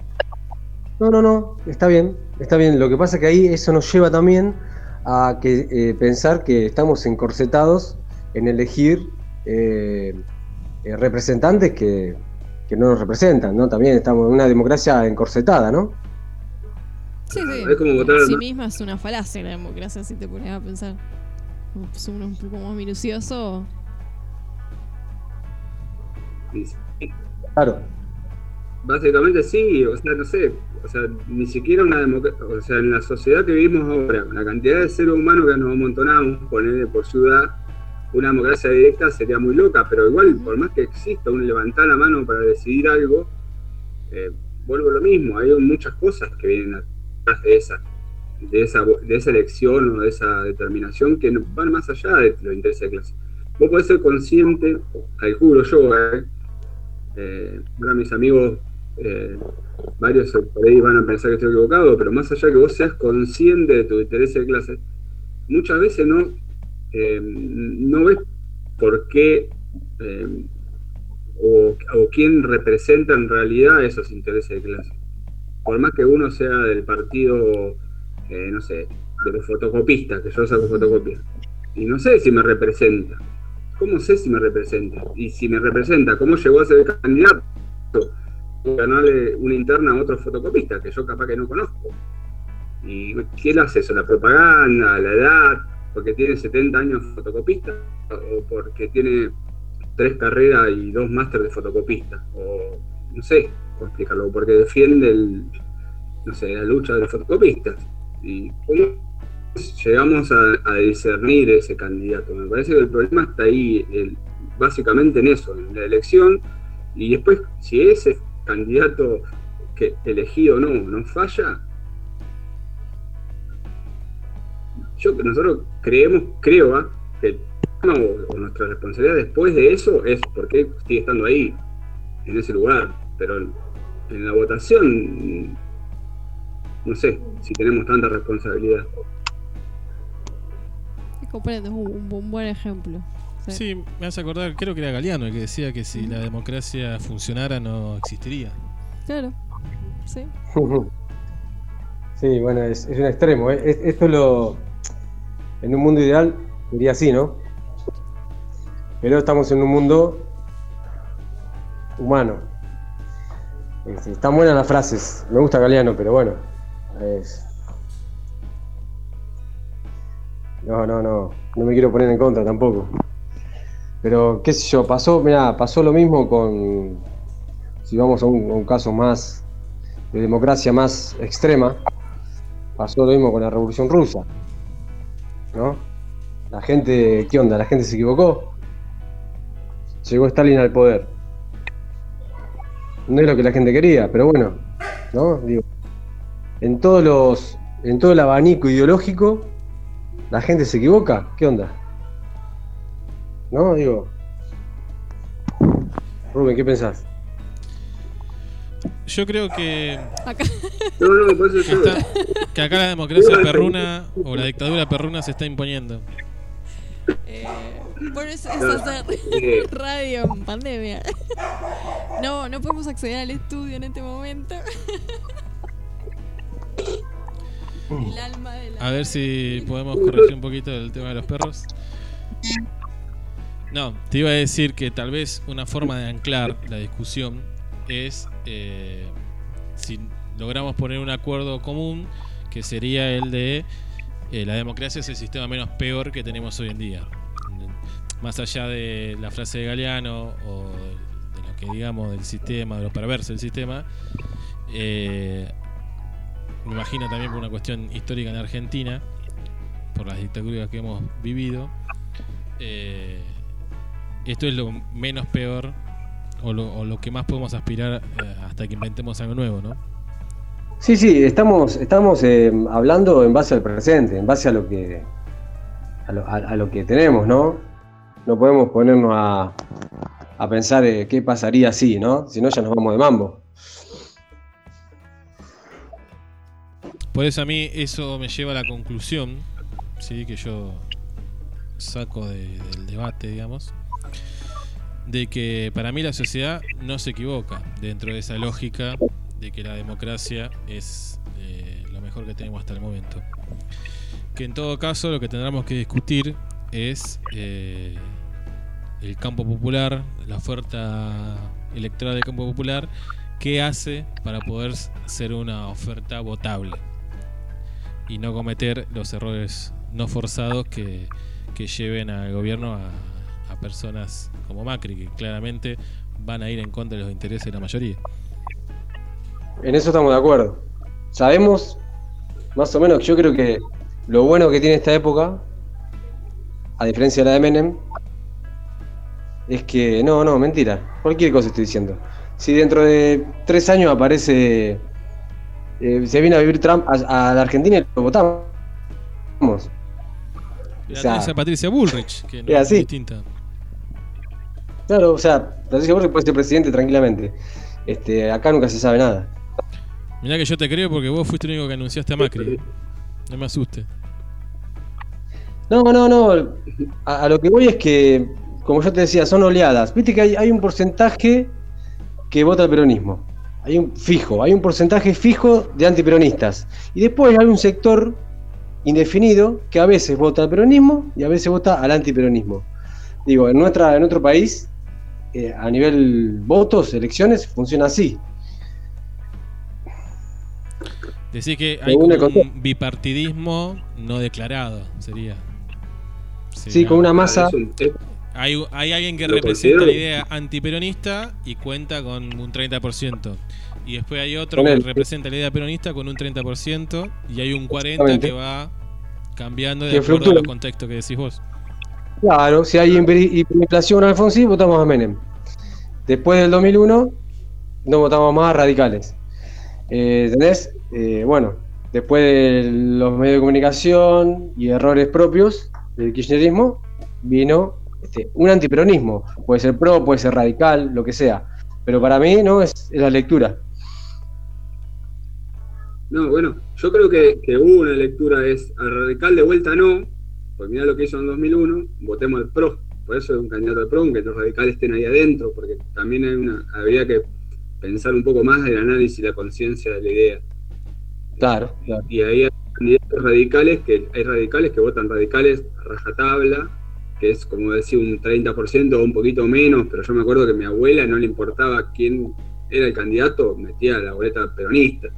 No, no, no, está bien, está bien. Lo que pasa es que ahí eso nos lleva también a que eh, pensar que estamos encorsetados en elegir eh, eh, representantes que, que no nos representan, ¿no? También estamos en una democracia encorsetada, ¿no? Sí, sí. Es como votar En sí misma es una falacia la democracia, si te pones a pensar. Es uno un poco más minucioso. sí, Claro. Básicamente sí, o sea, no sé, o sea, ni siquiera una democracia, o sea, en la sociedad que vivimos ahora, la cantidad de seres humanos que nos amontonamos, poner por ciudad, una democracia directa sería muy loca, pero igual, por más que exista un levantar la mano para decidir algo, eh, vuelvo a lo mismo, hay muchas cosas que vienen atrás de esa, de esa, de esa elección o de esa determinación que van más allá de los intereses de clase. Vos podés ser consciente, calculo yo, eh, eh, ahora mis amigos, varios por ahí van a pensar que estoy equivocado, pero más allá que vos seas consciente de tu interés de clase, muchas veces no, eh, no ves por qué eh, o, o quién representa en realidad esos intereses de clase. Por más que uno sea del partido, eh, no sé, de los fotocopistas, que yo saco fotocopias, y no sé si me representa. ¿Cómo sé si me representa? Y si me representa, ¿cómo llegó a ser candidato? Ganarle una interna a otro fotocopista que yo capaz que no conozco. ¿Y quién hace eso? ¿La propaganda? ¿La edad? ¿Porque tiene 70 años fotocopista? ¿O porque tiene tres carreras y dos máster de fotocopista? O no sé cómo explicarlo, porque defiende el, no sé, la lucha de los fotocopistas. ¿Y cómo llegamos a, discernir ese candidato? Me parece que el problema está ahí, el- básicamente en eso, en la elección, y después, si ese candidato que elegido no, no falla, yo nosotros creemos, creo, ¿ah? que el tema o, o nuestra responsabilidad después de eso es porque sigue estando ahí, en ese lugar, pero en, en la votación no sé si tenemos tanta responsabilidad. Comprendo, es un, un buen ejemplo. Sí. Sí, me hace acordar, creo que era Galeano el que decía que si la democracia funcionara no existiría. Claro. Sí. Sí, bueno, es, es un extremo. ¿eh? Es- Esto es lo. En un mundo ideal sería así, ¿no? Pero estamos en un mundo humano. Este, están buenas las frases. Me gusta Galeano, pero bueno. No, no, no. No me quiero poner en contra tampoco. Pero, qué sé yo, pasó, mira, pasó lo mismo con. Si vamos a un caso más de democracia más extrema, pasó lo mismo con la Revolución Rusa. ¿No? La gente, ¿qué onda? La gente se equivocó. Llegó Stalin al poder. No es lo que la gente quería, pero bueno, ¿no? Digo, en todos los, en todo el abanico ideológico, la gente se equivoca. ¿Qué onda? ¿No? Digo. Rubén, ¿qué pensás? Yo creo que, Acá. Está- que acá la democracia perruna o la dictadura perruna se está imponiendo. Eh, por eso es hacer radio en pandemia. No, no podemos acceder al estudio en este momento. El alma de la. A ver si podemos corregir un poquito el tema de los perros. No, te iba a decir que tal vez una forma de anclar la discusión es eh, si logramos poner un acuerdo común que sería el de eh, la democracia es el sistema menos peor que tenemos hoy en día. Más allá de la frase de Galeano o de lo que digamos del sistema, de lo perverso del sistema, eh, me imagino también por una cuestión histórica en Argentina, por las dictaduras que hemos vivido, esto es lo menos peor o lo, o lo que más podemos aspirar eh, hasta que inventemos algo nuevo, ¿no? Sí, sí, estamos, estamos eh, hablando en base al presente, en base a lo que a lo, a- a lo que tenemos, ¿no? No podemos ponernos a, a pensar eh, qué pasaría si, ¿no? Si no, ya nos vamos de mambo. Por eso a mí eso me lleva a la conclusión, ¿sí? que yo saco de- del debate, digamos, de que para mí la sociedad no se equivoca dentro de esa lógica de que la democracia es eh, lo mejor que tenemos hasta el momento. Que en todo caso lo que tendremos que discutir es eh, el campo popular, la oferta electoral del campo popular, qué hace para poder ser una oferta votable. y no cometer los errores no forzados que, que lleven al gobierno a, personas como Macri, que claramente van a ir en contra de los intereses de la mayoría. En eso estamos de acuerdo. Sabemos, más o menos, yo creo que lo bueno que tiene esta época, a diferencia de la de Menem, es que, no, no, mentira, cualquier cosa estoy diciendo. Si dentro de tres años aparece, eh, se viene a vivir Trump a, a la Argentina y lo votamos. Y O sea, a Patricia Bullrich, que no es es así. distinta. Claro, o sea, Patricia Bullrich puede ser presidente tranquilamente. Este, acá nunca se sabe nada. Mirá que yo te creo porque vos fuiste el único que anunciaste a Macri. No me asuste. No, no, no. A, a lo que voy es que, como yo te decía, son oleadas. Viste que hay, hay un porcentaje que vota al peronismo. Hay un fijo, hay un porcentaje fijo de antiperonistas. Y después hay un sector indefinido que a veces vota al peronismo y a veces vota al antiperonismo. Digo, en, nuestra, en nuestro país, eh, a nivel votos, elecciones, funciona así. Decís que hay un bipartidismo no declarado, sería. Sí, con una masa. Hay, hay alguien que representa considero- la idea antiperonista y cuenta con un 30%. Y después hay otro que representa la idea peronista con un 30% y hay un 40% Exactamente. que va cambiando de acuerdo a fluctúa. los contextos que decís vos. Claro, si hay hiper- hiperinflación Alfonsín, votamos a Menem. Después del 2001, no votamos más a radicales. Eh, ¿Entendés? Eh, bueno, después de los medios de comunicación y errores propios del kirchnerismo, vino este, un antiperonismo. Puede ser pro, puede ser radical, lo que sea. Pero para mí, no, es, es la lectura. No, bueno, yo creo que, que hubo una lectura, es al radical de vuelta no, porque mirá lo que hizo en 2001, votemos al PRO, por eso es un candidato al PRO, aunque los radicales estén ahí adentro, porque también hay una, habría que pensar un poco más del análisis y la conciencia de la idea. Claro, claro. Y ahí hay candidatos radicales, que hay radicales que votan radicales a rajatabla, que es como decir un 30% o un poquito menos, pero yo me acuerdo que a mi abuela no le importaba quién era el candidato, metía la boleta peronista.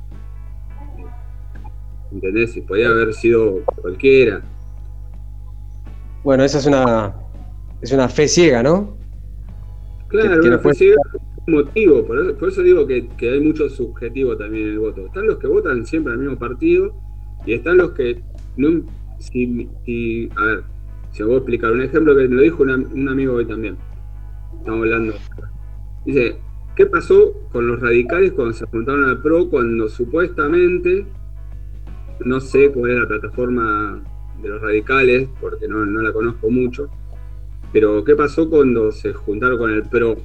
¿Entendés? Y podía haber sido cualquiera. Bueno, esa es una, es una fe ciega, ¿no? Claro, Que- que una fe ciega es un motivo, por eso, por eso digo que, que hay mucho subjetivo también en el voto. Están los que votan siempre al mismo partido y están los que no. Si, si- a ver, si voy a explicar un ejemplo que me lo dijo una- un amigo hoy también. Estamos hablando. Dice, ¿qué pasó con los radicales cuando se juntaron al PRO cuando supuestamente, no sé cuál es la plataforma de los radicales, porque no, no la conozco mucho, pero ¿qué pasó cuando se juntaron con el PRO,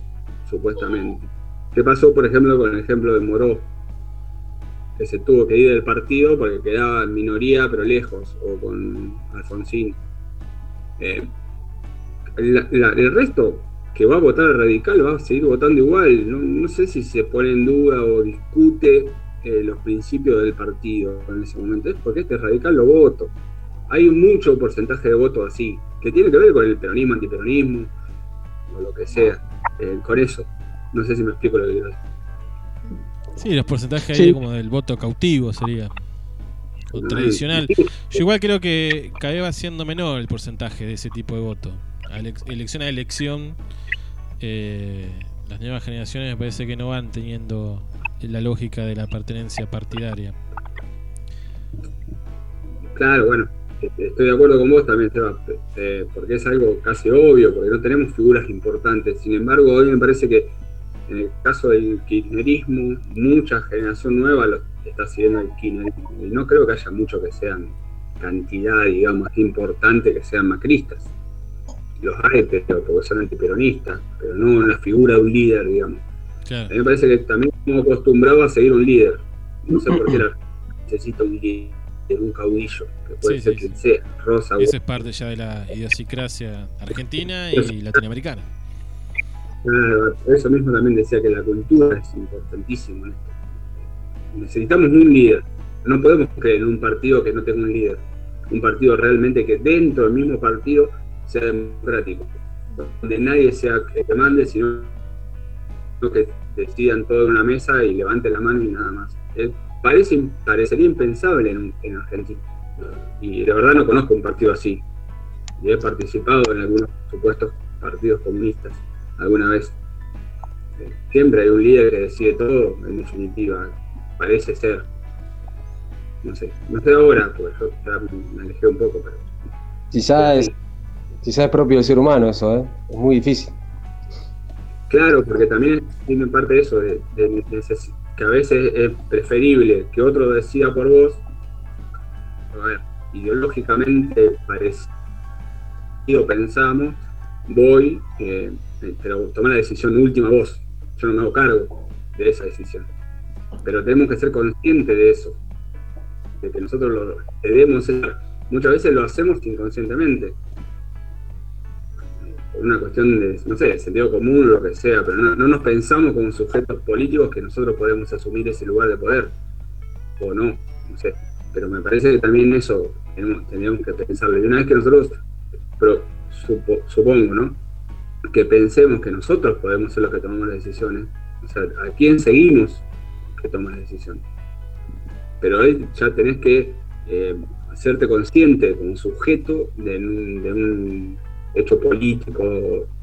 supuestamente? ¿Qué pasó, por ejemplo, con el ejemplo de Moró? Que se tuvo que ir del partido porque quedaba en minoría, pero lejos, o con Alfonsín. Eh, el resto que va a votar al radical va a seguir votando igual. No, no sé si se pone en duda o discute eh, los principios del partido en ese momento. Es porque este radical lo voto. Hay mucho porcentaje de votos así, que tiene que ver con el peronismo, antiperonismo, o lo que sea. eh, con eso. No sé si me explico lo que quiero decir. Sí, los porcentajes Sí. ahí como del voto cautivo sería. O tradicional. Yo igual creo que cada vez va siendo menor el porcentaje de ese tipo de voto. A elección a elección, eh, las nuevas generaciones me parece que no van teniendo la lógica de la pertenencia partidaria. Claro, bueno, estoy de acuerdo con vos también, Seba, eh, porque es algo casi obvio, porque no tenemos figuras importantes. Sin embargo, hoy me parece que en el caso del kirchnerismo, mucha generación nueva lo está siguiendo el kirchnerismo. Y no creo que haya mucho que sean cantidad, digamos, importante que sean macristas. Los hay, pero porque son antiperonistas, pero no la figura de un líder, digamos. A mí me parece que también estamos acostumbrados a seguir un líder. No sé por qué la necesita un líder, un caudillo, que puede Sí, ser sí, quien sea, Rosa, Esa es parte ya de la idiosincrasia argentina y latinoamericana. Claro, eso mismo también decía que la cultura es importantísimo en esto. Necesitamos un líder. No podemos creer en un partido que no tenga un líder. Un partido realmente que dentro del mismo partido sea democrático. Donde nadie sea que te mande, sino que decidan todo en una mesa y levanten la mano y nada más. Parece, parecería impensable en, en Argentina. Y de verdad no conozco un partido así. Y he participado en algunos supuestos partidos comunistas alguna vez. Eh, Siempre hay un líder que decide todo, en definitiva, parece ser. No sé, no sé ahora, porque yo ya me alejé un poco, pero Quizá es, quizá es propio del ser humano eso, ¿eh? Es muy difícil. Claro, porque también tiene parte de eso, de, de a veces es preferible que otro decida por vos. A ver, ideológicamente parecido pensamos, voy, eh, pero toma la decisión última vos. Yo no me hago cargo de esa decisión. Pero tenemos que ser conscientes de eso, de que nosotros lo debemos ser. Muchas veces lo hacemos inconscientemente una cuestión de, no sé, sentido común lo que sea, pero no, no nos pensamos como sujetos políticos que nosotros podemos asumir ese lugar de poder, o no, no sé. Pero me parece que también eso tenemos, que pensarlo. Y una vez que nosotros, pero supo- supongo, ¿no? Que pensemos que nosotros podemos ser los que tomamos las decisiones, o sea, ¿a quién seguimos que toma las decisiones? Pero ahí ya tenés que eh, hacerte consciente como sujeto de un hecho político,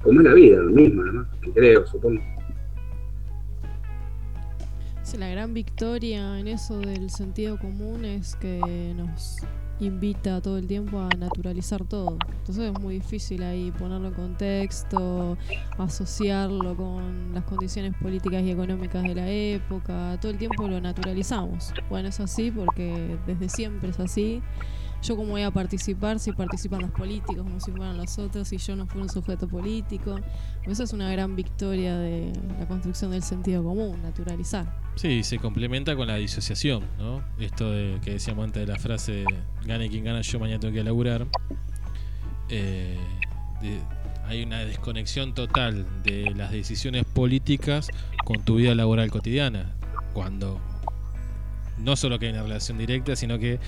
como es la vida misma, ¿no? creo, supongo. La gran victoria en eso del sentido común es que nos invita todo el tiempo a naturalizar todo. Entonces es muy difícil ahí ponerlo en contexto, asociarlo con las condiciones políticas y económicas de la época. Todo el tiempo lo naturalizamos. Bueno, es así porque desde siempre es así. Yo como voy a participar si participan los políticos como si fueran los otros y yo no fui un sujeto político. Esa es una gran victoria de la construcción del sentido común, naturalizar. Sí, se complementa con la disociación, ¿no? Esto de, que decíamos antes de la frase, gane quien gana, yo mañana tengo que laburar. Eh, de- hay una desconexión total de las decisiones políticas con tu vida laboral cotidiana, cuando no solo que hay una relación directa, sino que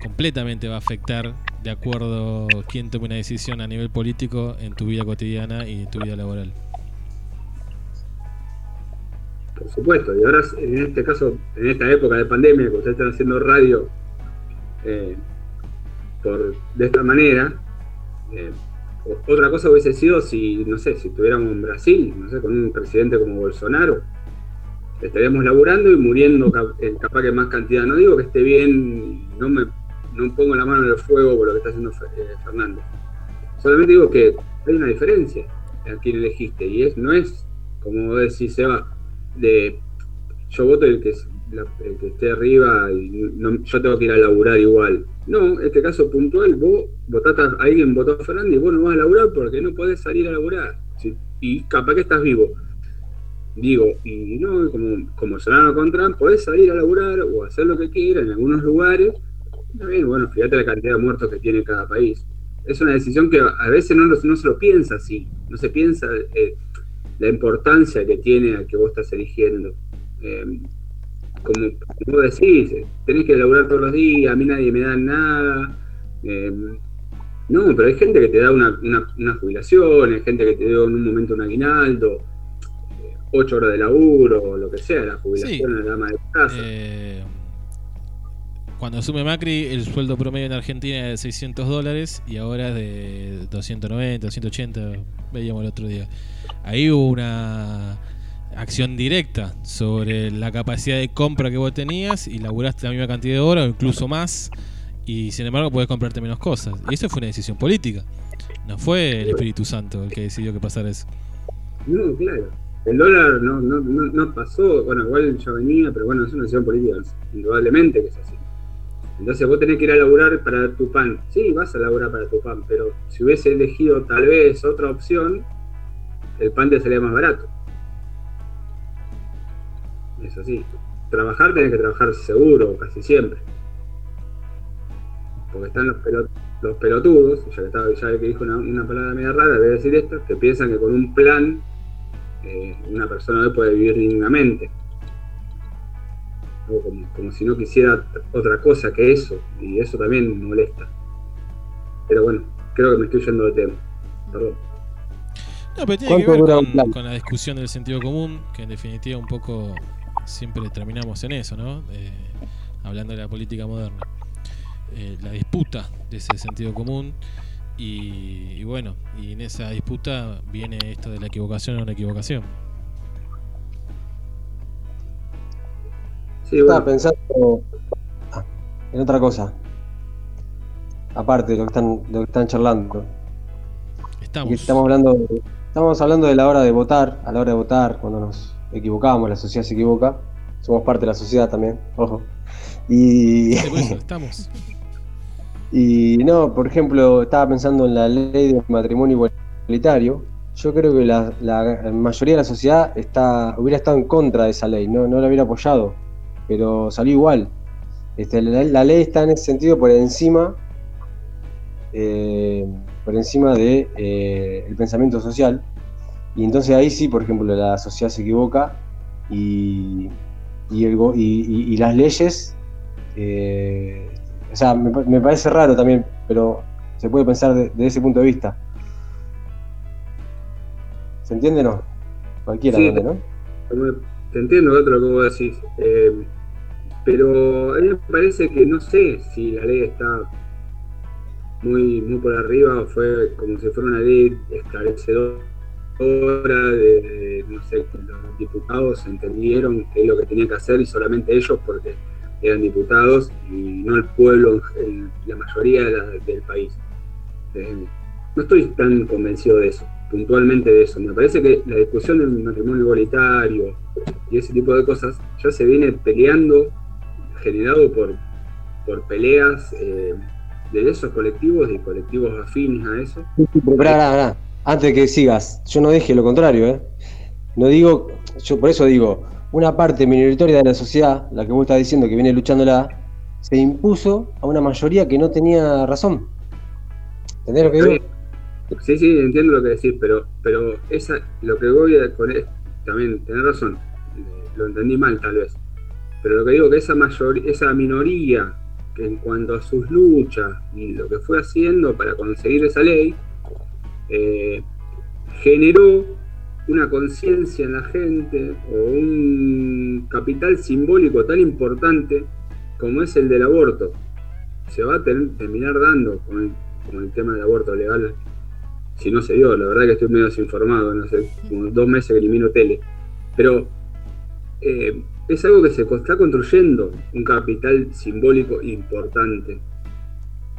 completamente va a afectar de acuerdo quién tome una decisión a nivel político en tu vida cotidiana y en tu vida laboral. Por supuesto, y ahora en este caso, en esta época de pandemia, que ustedes están haciendo radio eh, por, de esta manera, eh, otra cosa hubiese sido si, no sé, si estuviéramos en Brasil, no sé, con un presidente como Bolsonaro, estaríamos laburando y muriendo eh, capaz que más cantidad. No digo que esté bien, no me no pongo la mano en el fuego por lo que está haciendo eh, Fernando. Solamente digo que hay una diferencia a quien elegiste y es no es como decís Seba de yo voto el que esté arriba y yo tengo que ir a laburar igual. No, en este caso puntual, vos votaste alguien votó a Fernando y vos no vas a laburar porque no podés salir a laburar. Y capaz que estás vivo. Digo, y no, como, como sonaron con Trump, podés salir a laburar o hacer lo que quieras en algunos lugares. También, bueno, fíjate la cantidad de muertos que tiene cada país. Es una decisión que a veces no, no se lo piensa así. No se piensa eh, la importancia que tiene al que vos estás eligiendo. Eh, como, como decís, eh, tenés que laburar todos los días, a mí nadie me da nada. eh, no, pero hay gente que te da una, una, una jubilación, hay gente que te dio en un momento un aguinaldo, ocho horas de laburo, lo que sea, la jubilación Sí. a la dama de casa. Cuando asume Macri, el sueldo promedio en Argentina era de 600 dólares y ahora es de 290, 280, veíamos el otro día. Ahí hubo una acción directa sobre la capacidad de compra que vos tenías y laburaste la misma cantidad de horas o incluso más y sin embargo podés comprarte menos cosas. Y eso fue una decisión política. No fue el Espíritu Santo el que decidió que pasara eso. No, claro. El dólar no, no, no, no pasó, bueno, igual ya venía, pero bueno, es una decisión política, indudablemente que es así. Entonces vos tenés que ir a laburar para tu pan. Sí, vas a laburar para tu pan, pero si hubiese elegido tal vez otra opción, el pan te sería más barato. Es así. Trabajar tenés que trabajar seguro, casi siempre. Porque están los, pelot- los pelotudos, ya que, estaba, ya que dijo una, una palabra media rara, voy a decir esto, que piensan que con un plan eh, una persona hoy puede vivir dignamente. O como, como si no quisiera otra cosa que eso, y eso también molesta. Pero bueno, creo que me estoy yendo de tema. Perdón. No, pero tiene que ¿Cuánto ver con la discusión del sentido común, que en definitiva un poco siempre terminamos en eso, ¿no? Eh, hablando de la política moderna. eh, la disputa de ese sentido común. Y, y bueno, y en esa disputa viene esto de la equivocación o no equivocación. Sí, Estaba pensando ah, en otra cosa. Aparte de lo que están, lo que están charlando. Estamos. Estamos hablando, estamos hablando de la hora de votar, a la hora de votar, cuando nos equivocamos, la sociedad se equivoca. Somos parte de la sociedad también, ojo. Y. estamos. Y no, por ejemplo, estaba pensando en la ley de matrimonio igualitario. Yo creo que la, mayoría de la sociedad está, hubiera estado en contra de esa ley, no, no la hubiera apoyado, pero salió igual. Este, la, ley está en ese sentido por encima, eh, por encima del de, eh, el pensamiento social. Y entonces ahí sí, por ejemplo, la sociedad se equivoca y, y, las leyes eh, o sea, me, parece raro también, pero se puede pensar desde ese punto de vista. ¿Se entiende o no? Cualquiera, sí, ¿no? Te entiendo lo que vos decís. Eh, pero a mí me parece que no sé si la ley está muy, muy por arriba o fue como si fuera una ley esclarecedora de, no sé, los diputados entendieron qué es lo que tenía que hacer y solamente ellos porque eran diputados y no el pueblo, la mayoría del país. Eh, no estoy tan convencido de eso, puntualmente de eso. Me parece que la discusión del matrimonio igualitario y ese tipo de cosas ya se viene peleando, generado por, por peleas eh, de esos colectivos y colectivos afines a eso. Antes de que sigas, yo no dije lo contrario, ¿eh? No digo, yo por eso digo, una parte minoritaria de la sociedad, la que vos estás diciendo que viene luchándola, se impuso a una mayoría que no tenía razón. ¿Entendés lo que digo? Sí, sí, entiendo lo que decís, pero, pero esa, lo que voy a con también, tenés razón, lo entendí mal tal vez, pero lo que digo que esa mayoría, esa minoría que en cuanto a sus luchas y lo que fue haciendo para conseguir esa ley, eh, generó una conciencia en la gente o un capital simbólico tan importante como es el del aborto. Se va a terminar dando con el, tema del aborto legal, si no se dio, la verdad que estoy medio desinformado, no sé, como dos meses que elimino tele. Pero eh, es algo que se está construyendo, un capital simbólico importante,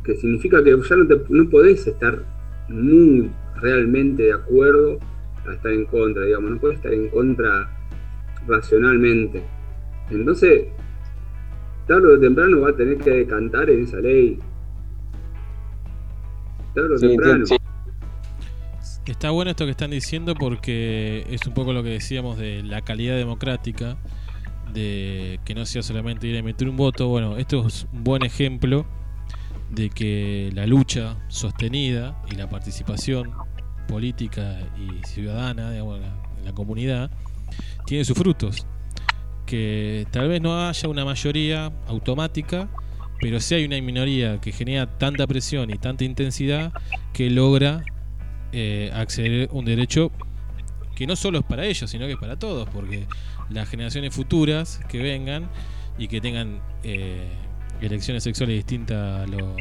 que significa que ya no, te, no podés estar muy realmente de acuerdo a estar en contra, digamos, no puede estar en contra racionalmente. Entonces, tarde o temprano va a tener que decantar en esa ley. Tarde o temprano. Está bueno esto que están diciendo porque es un poco lo que decíamos de la calidad democrática, de que no sea solamente ir a emitir un voto. Bueno, esto es un buen ejemplo de que la lucha sostenida y la participación política y ciudadana, digamos, en la comunidad, tiene sus frutos. Que tal vez no haya una mayoría automática, pero sí hay una minoría que genera tanta presión y tanta intensidad que logra eh, acceder a un derecho que no solo es para ellos, sino que es para todos, porque las generaciones futuras que vengan y que tengan eh, elecciones sexuales distintas a lo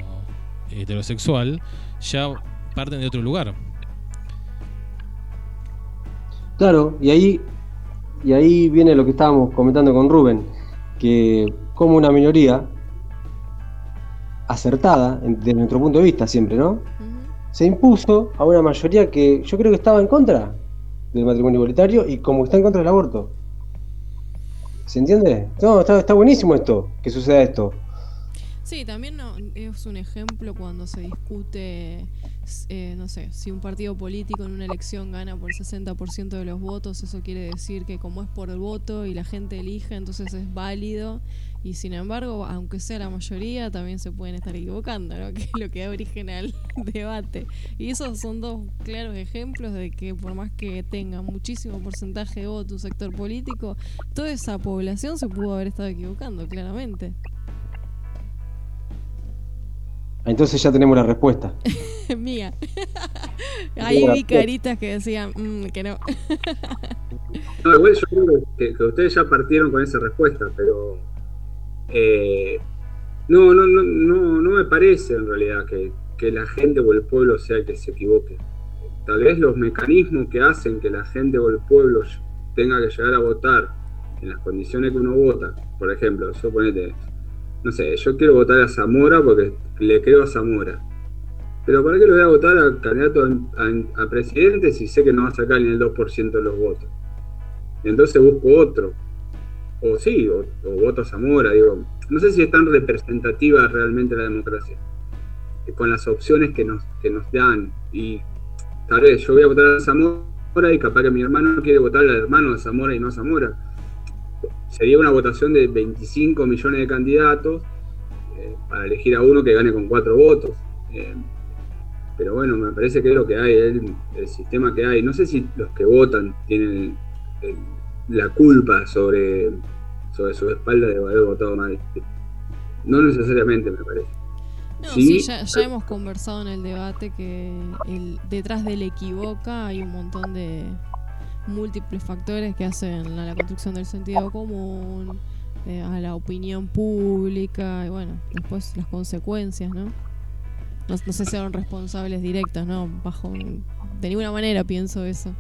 heterosexual, ya parten de otro lugar. Claro, y ahí, y ahí viene lo que estábamos comentando con Rubén, que como una minoría acertada, desde nuestro punto de vista siempre, ¿no? Se impuso a una mayoría que yo creo que estaba en contra del matrimonio igualitario y como está en contra del aborto. ¿Se entiende? No, está, está buenísimo esto, que suceda esto. Sí, también no, es un ejemplo cuando se discute, eh, no sé, si un partido político en una elección gana por el 60% de los votos, eso quiere decir que como es por el voto y la gente elige, entonces es válido. Y sin embargo, aunque sea la mayoría, también se pueden estar equivocando, ¿no? que es lo que da origen al debate. Y esos son dos claros ejemplos de que por más que tenga muchísimo porcentaje de voto un sector político, toda esa población se pudo haber estado equivocando, claramente. Entonces ya tenemos la respuesta. Mía. Ahí vi caritas que decían mm, que no. no, igual yo creo que, ustedes ya partieron con esa respuesta, pero eh, No, no, no, no, no me parece en realidad que, que la gente o el pueblo sea el que se equivoque. Tal vez los mecanismos que hacen que la gente o el pueblo tenga que llegar a votar en las condiciones que uno vota, por ejemplo, suponete, no sé, yo quiero votar a Zamora porque le creo a Zamora. Pero ¿para qué lo voy a votar al candidato a, a presidente si sé que no va a sacar ni el 2% de los votos? Entonces busco otro. O sí, o, o voto a Zamora, digo. No sé si es tan representativa realmente la democracia. eh, Con las opciones que nos, que nos dan. Y tal vez yo voy a votar a Zamora y capaz que mi hermano quiere votar al hermano de Zamora y no a Zamora. Sería una votación de 25 millones de candidatos eh, para elegir a uno que gane con cuatro votos. Eh, pero bueno, me parece que es lo que hay, el, sistema que hay. No sé si los que votan tienen la culpa sobre, sobre su espalda de haber votado mal. No necesariamente, me parece. No, Sí. sí, ya, ya hemos conversado en el debate que el, detrás del equivoca hay un montón de múltiples factores que hacen a la construcción del sentido común, eh, a la opinión pública y bueno, después las consecuencias, ¿no? No, no sé si son responsables directas, ¿no? Bajo de ninguna manera pienso eso.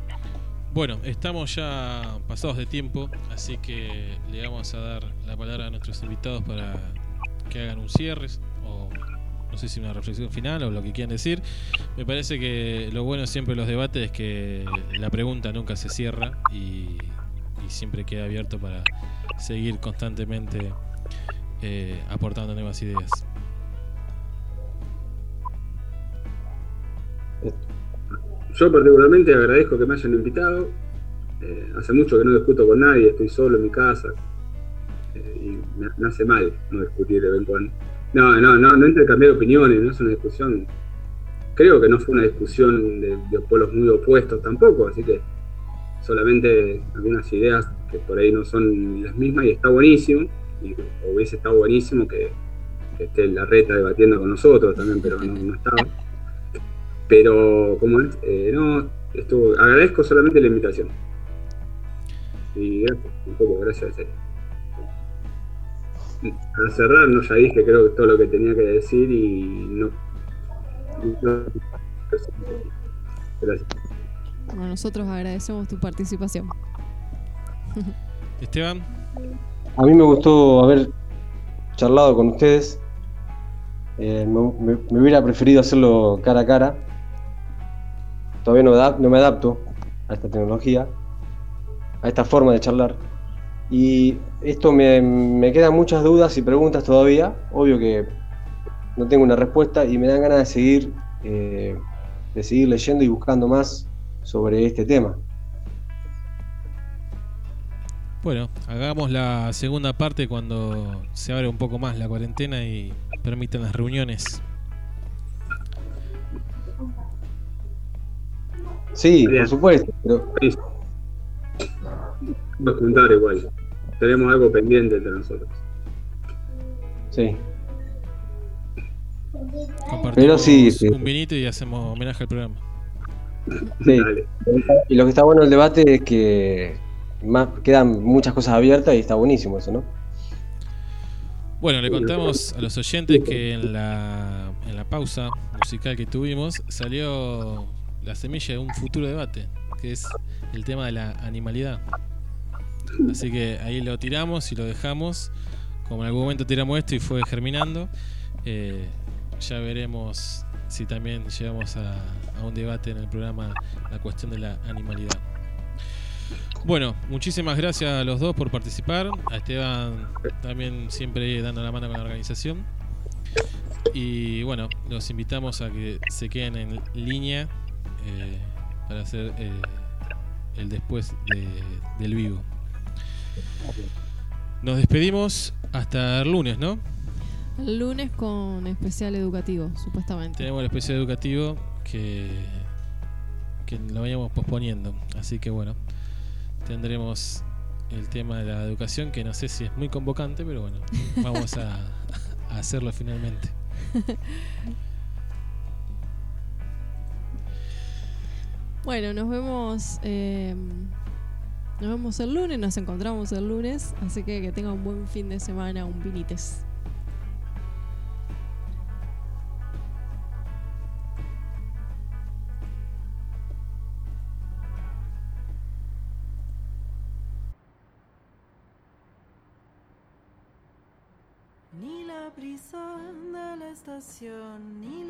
Bueno, estamos ya pasados de tiempo, así que le vamos a dar la palabra a nuestros invitados para que hagan un cierre o no sé si una reflexión final o lo que quieran decir. Me parece que lo bueno siempre de los debates es que la pregunta nunca se cierra y, siempre queda abierto para seguir constantemente eh, aportando nuevas ideas. Yo particularmente agradezco que me hayan invitado. Eh, hace mucho que no discuto con nadie, estoy solo en mi casa. Eh, y me, hace mal no discutir de vez en cuando. No, no, no, no intercambiar opiniones, no es una discusión. Creo que no fue una discusión de, de polos muy opuestos tampoco, así que solamente algunas ideas que por ahí no son las mismas y está buenísimo. Y hubiese estado buenísimo que, que esté la reta debatiendo con nosotros también, pero no, no estaba. Pero, como es? Eh, no, estuvo, agradezco solamente la invitación. Y gracias, un poco, gracias. eh. Para cerrar, no, ya dije creo que todo lo que tenía que decir y no. no- gracias. Bueno, nosotros agradecemos tu participación. Esteban, A mí me gustó haber charlado con ustedes. Eh, me, me- me hubiera preferido hacerlo cara a cara. Todavía no, adap- no me adapto a esta tecnología, a esta forma de charlar. Y esto me, me quedan muchas dudas y preguntas todavía. Obvio que no tengo una respuesta y me dan ganas de seguir, eh, de seguir leyendo y buscando más sobre este tema. Bueno, hagamos la segunda parte cuando se abre un poco más la cuarentena y permitan las reuniones. Sí, Bien. por supuesto, pero Vamos a juntar igual. Tenemos algo pendiente entre nosotros. sí. Compartimos Pero sí, sí. un vinito y hacemos homenaje al programa. Sí. Dale. Y lo que está bueno del debate es que más, quedan muchas cosas abiertas y está buenísimo eso, ¿no? Bueno, le contamos a los oyentes que en la, en la pausa musical que tuvimos salió la semilla de un futuro debate, que es el tema de la animalidad. Así que ahí lo tiramos y lo dejamos. Como en algún momento tiramos esto y fue germinando, eh, ya veremos si también llevamos a, a un debate en el programa la cuestión de la animalidad. Bueno, muchísimas gracias a los dos por participar. A Esteban también siempre dando la mano con la organización. Y bueno, los invitamos a que se queden en línea eh, para hacer eh, el después de- del vivo. Nos despedimos hasta el lunes, ¿no? El lunes con especial educativo, supuestamente. Tenemos el especial educativo que, que lo vayamos posponiendo. Así que bueno, tendremos el tema de la educación que no sé si es muy convocante, pero bueno, vamos a, a hacerlo finalmente. Bueno, nos vemos. Eh, nos vemos el lunes, nos encontramos el lunes. Así que que tengan un buen fin de semana, un vinites. Ni la prisa de la estación, ni la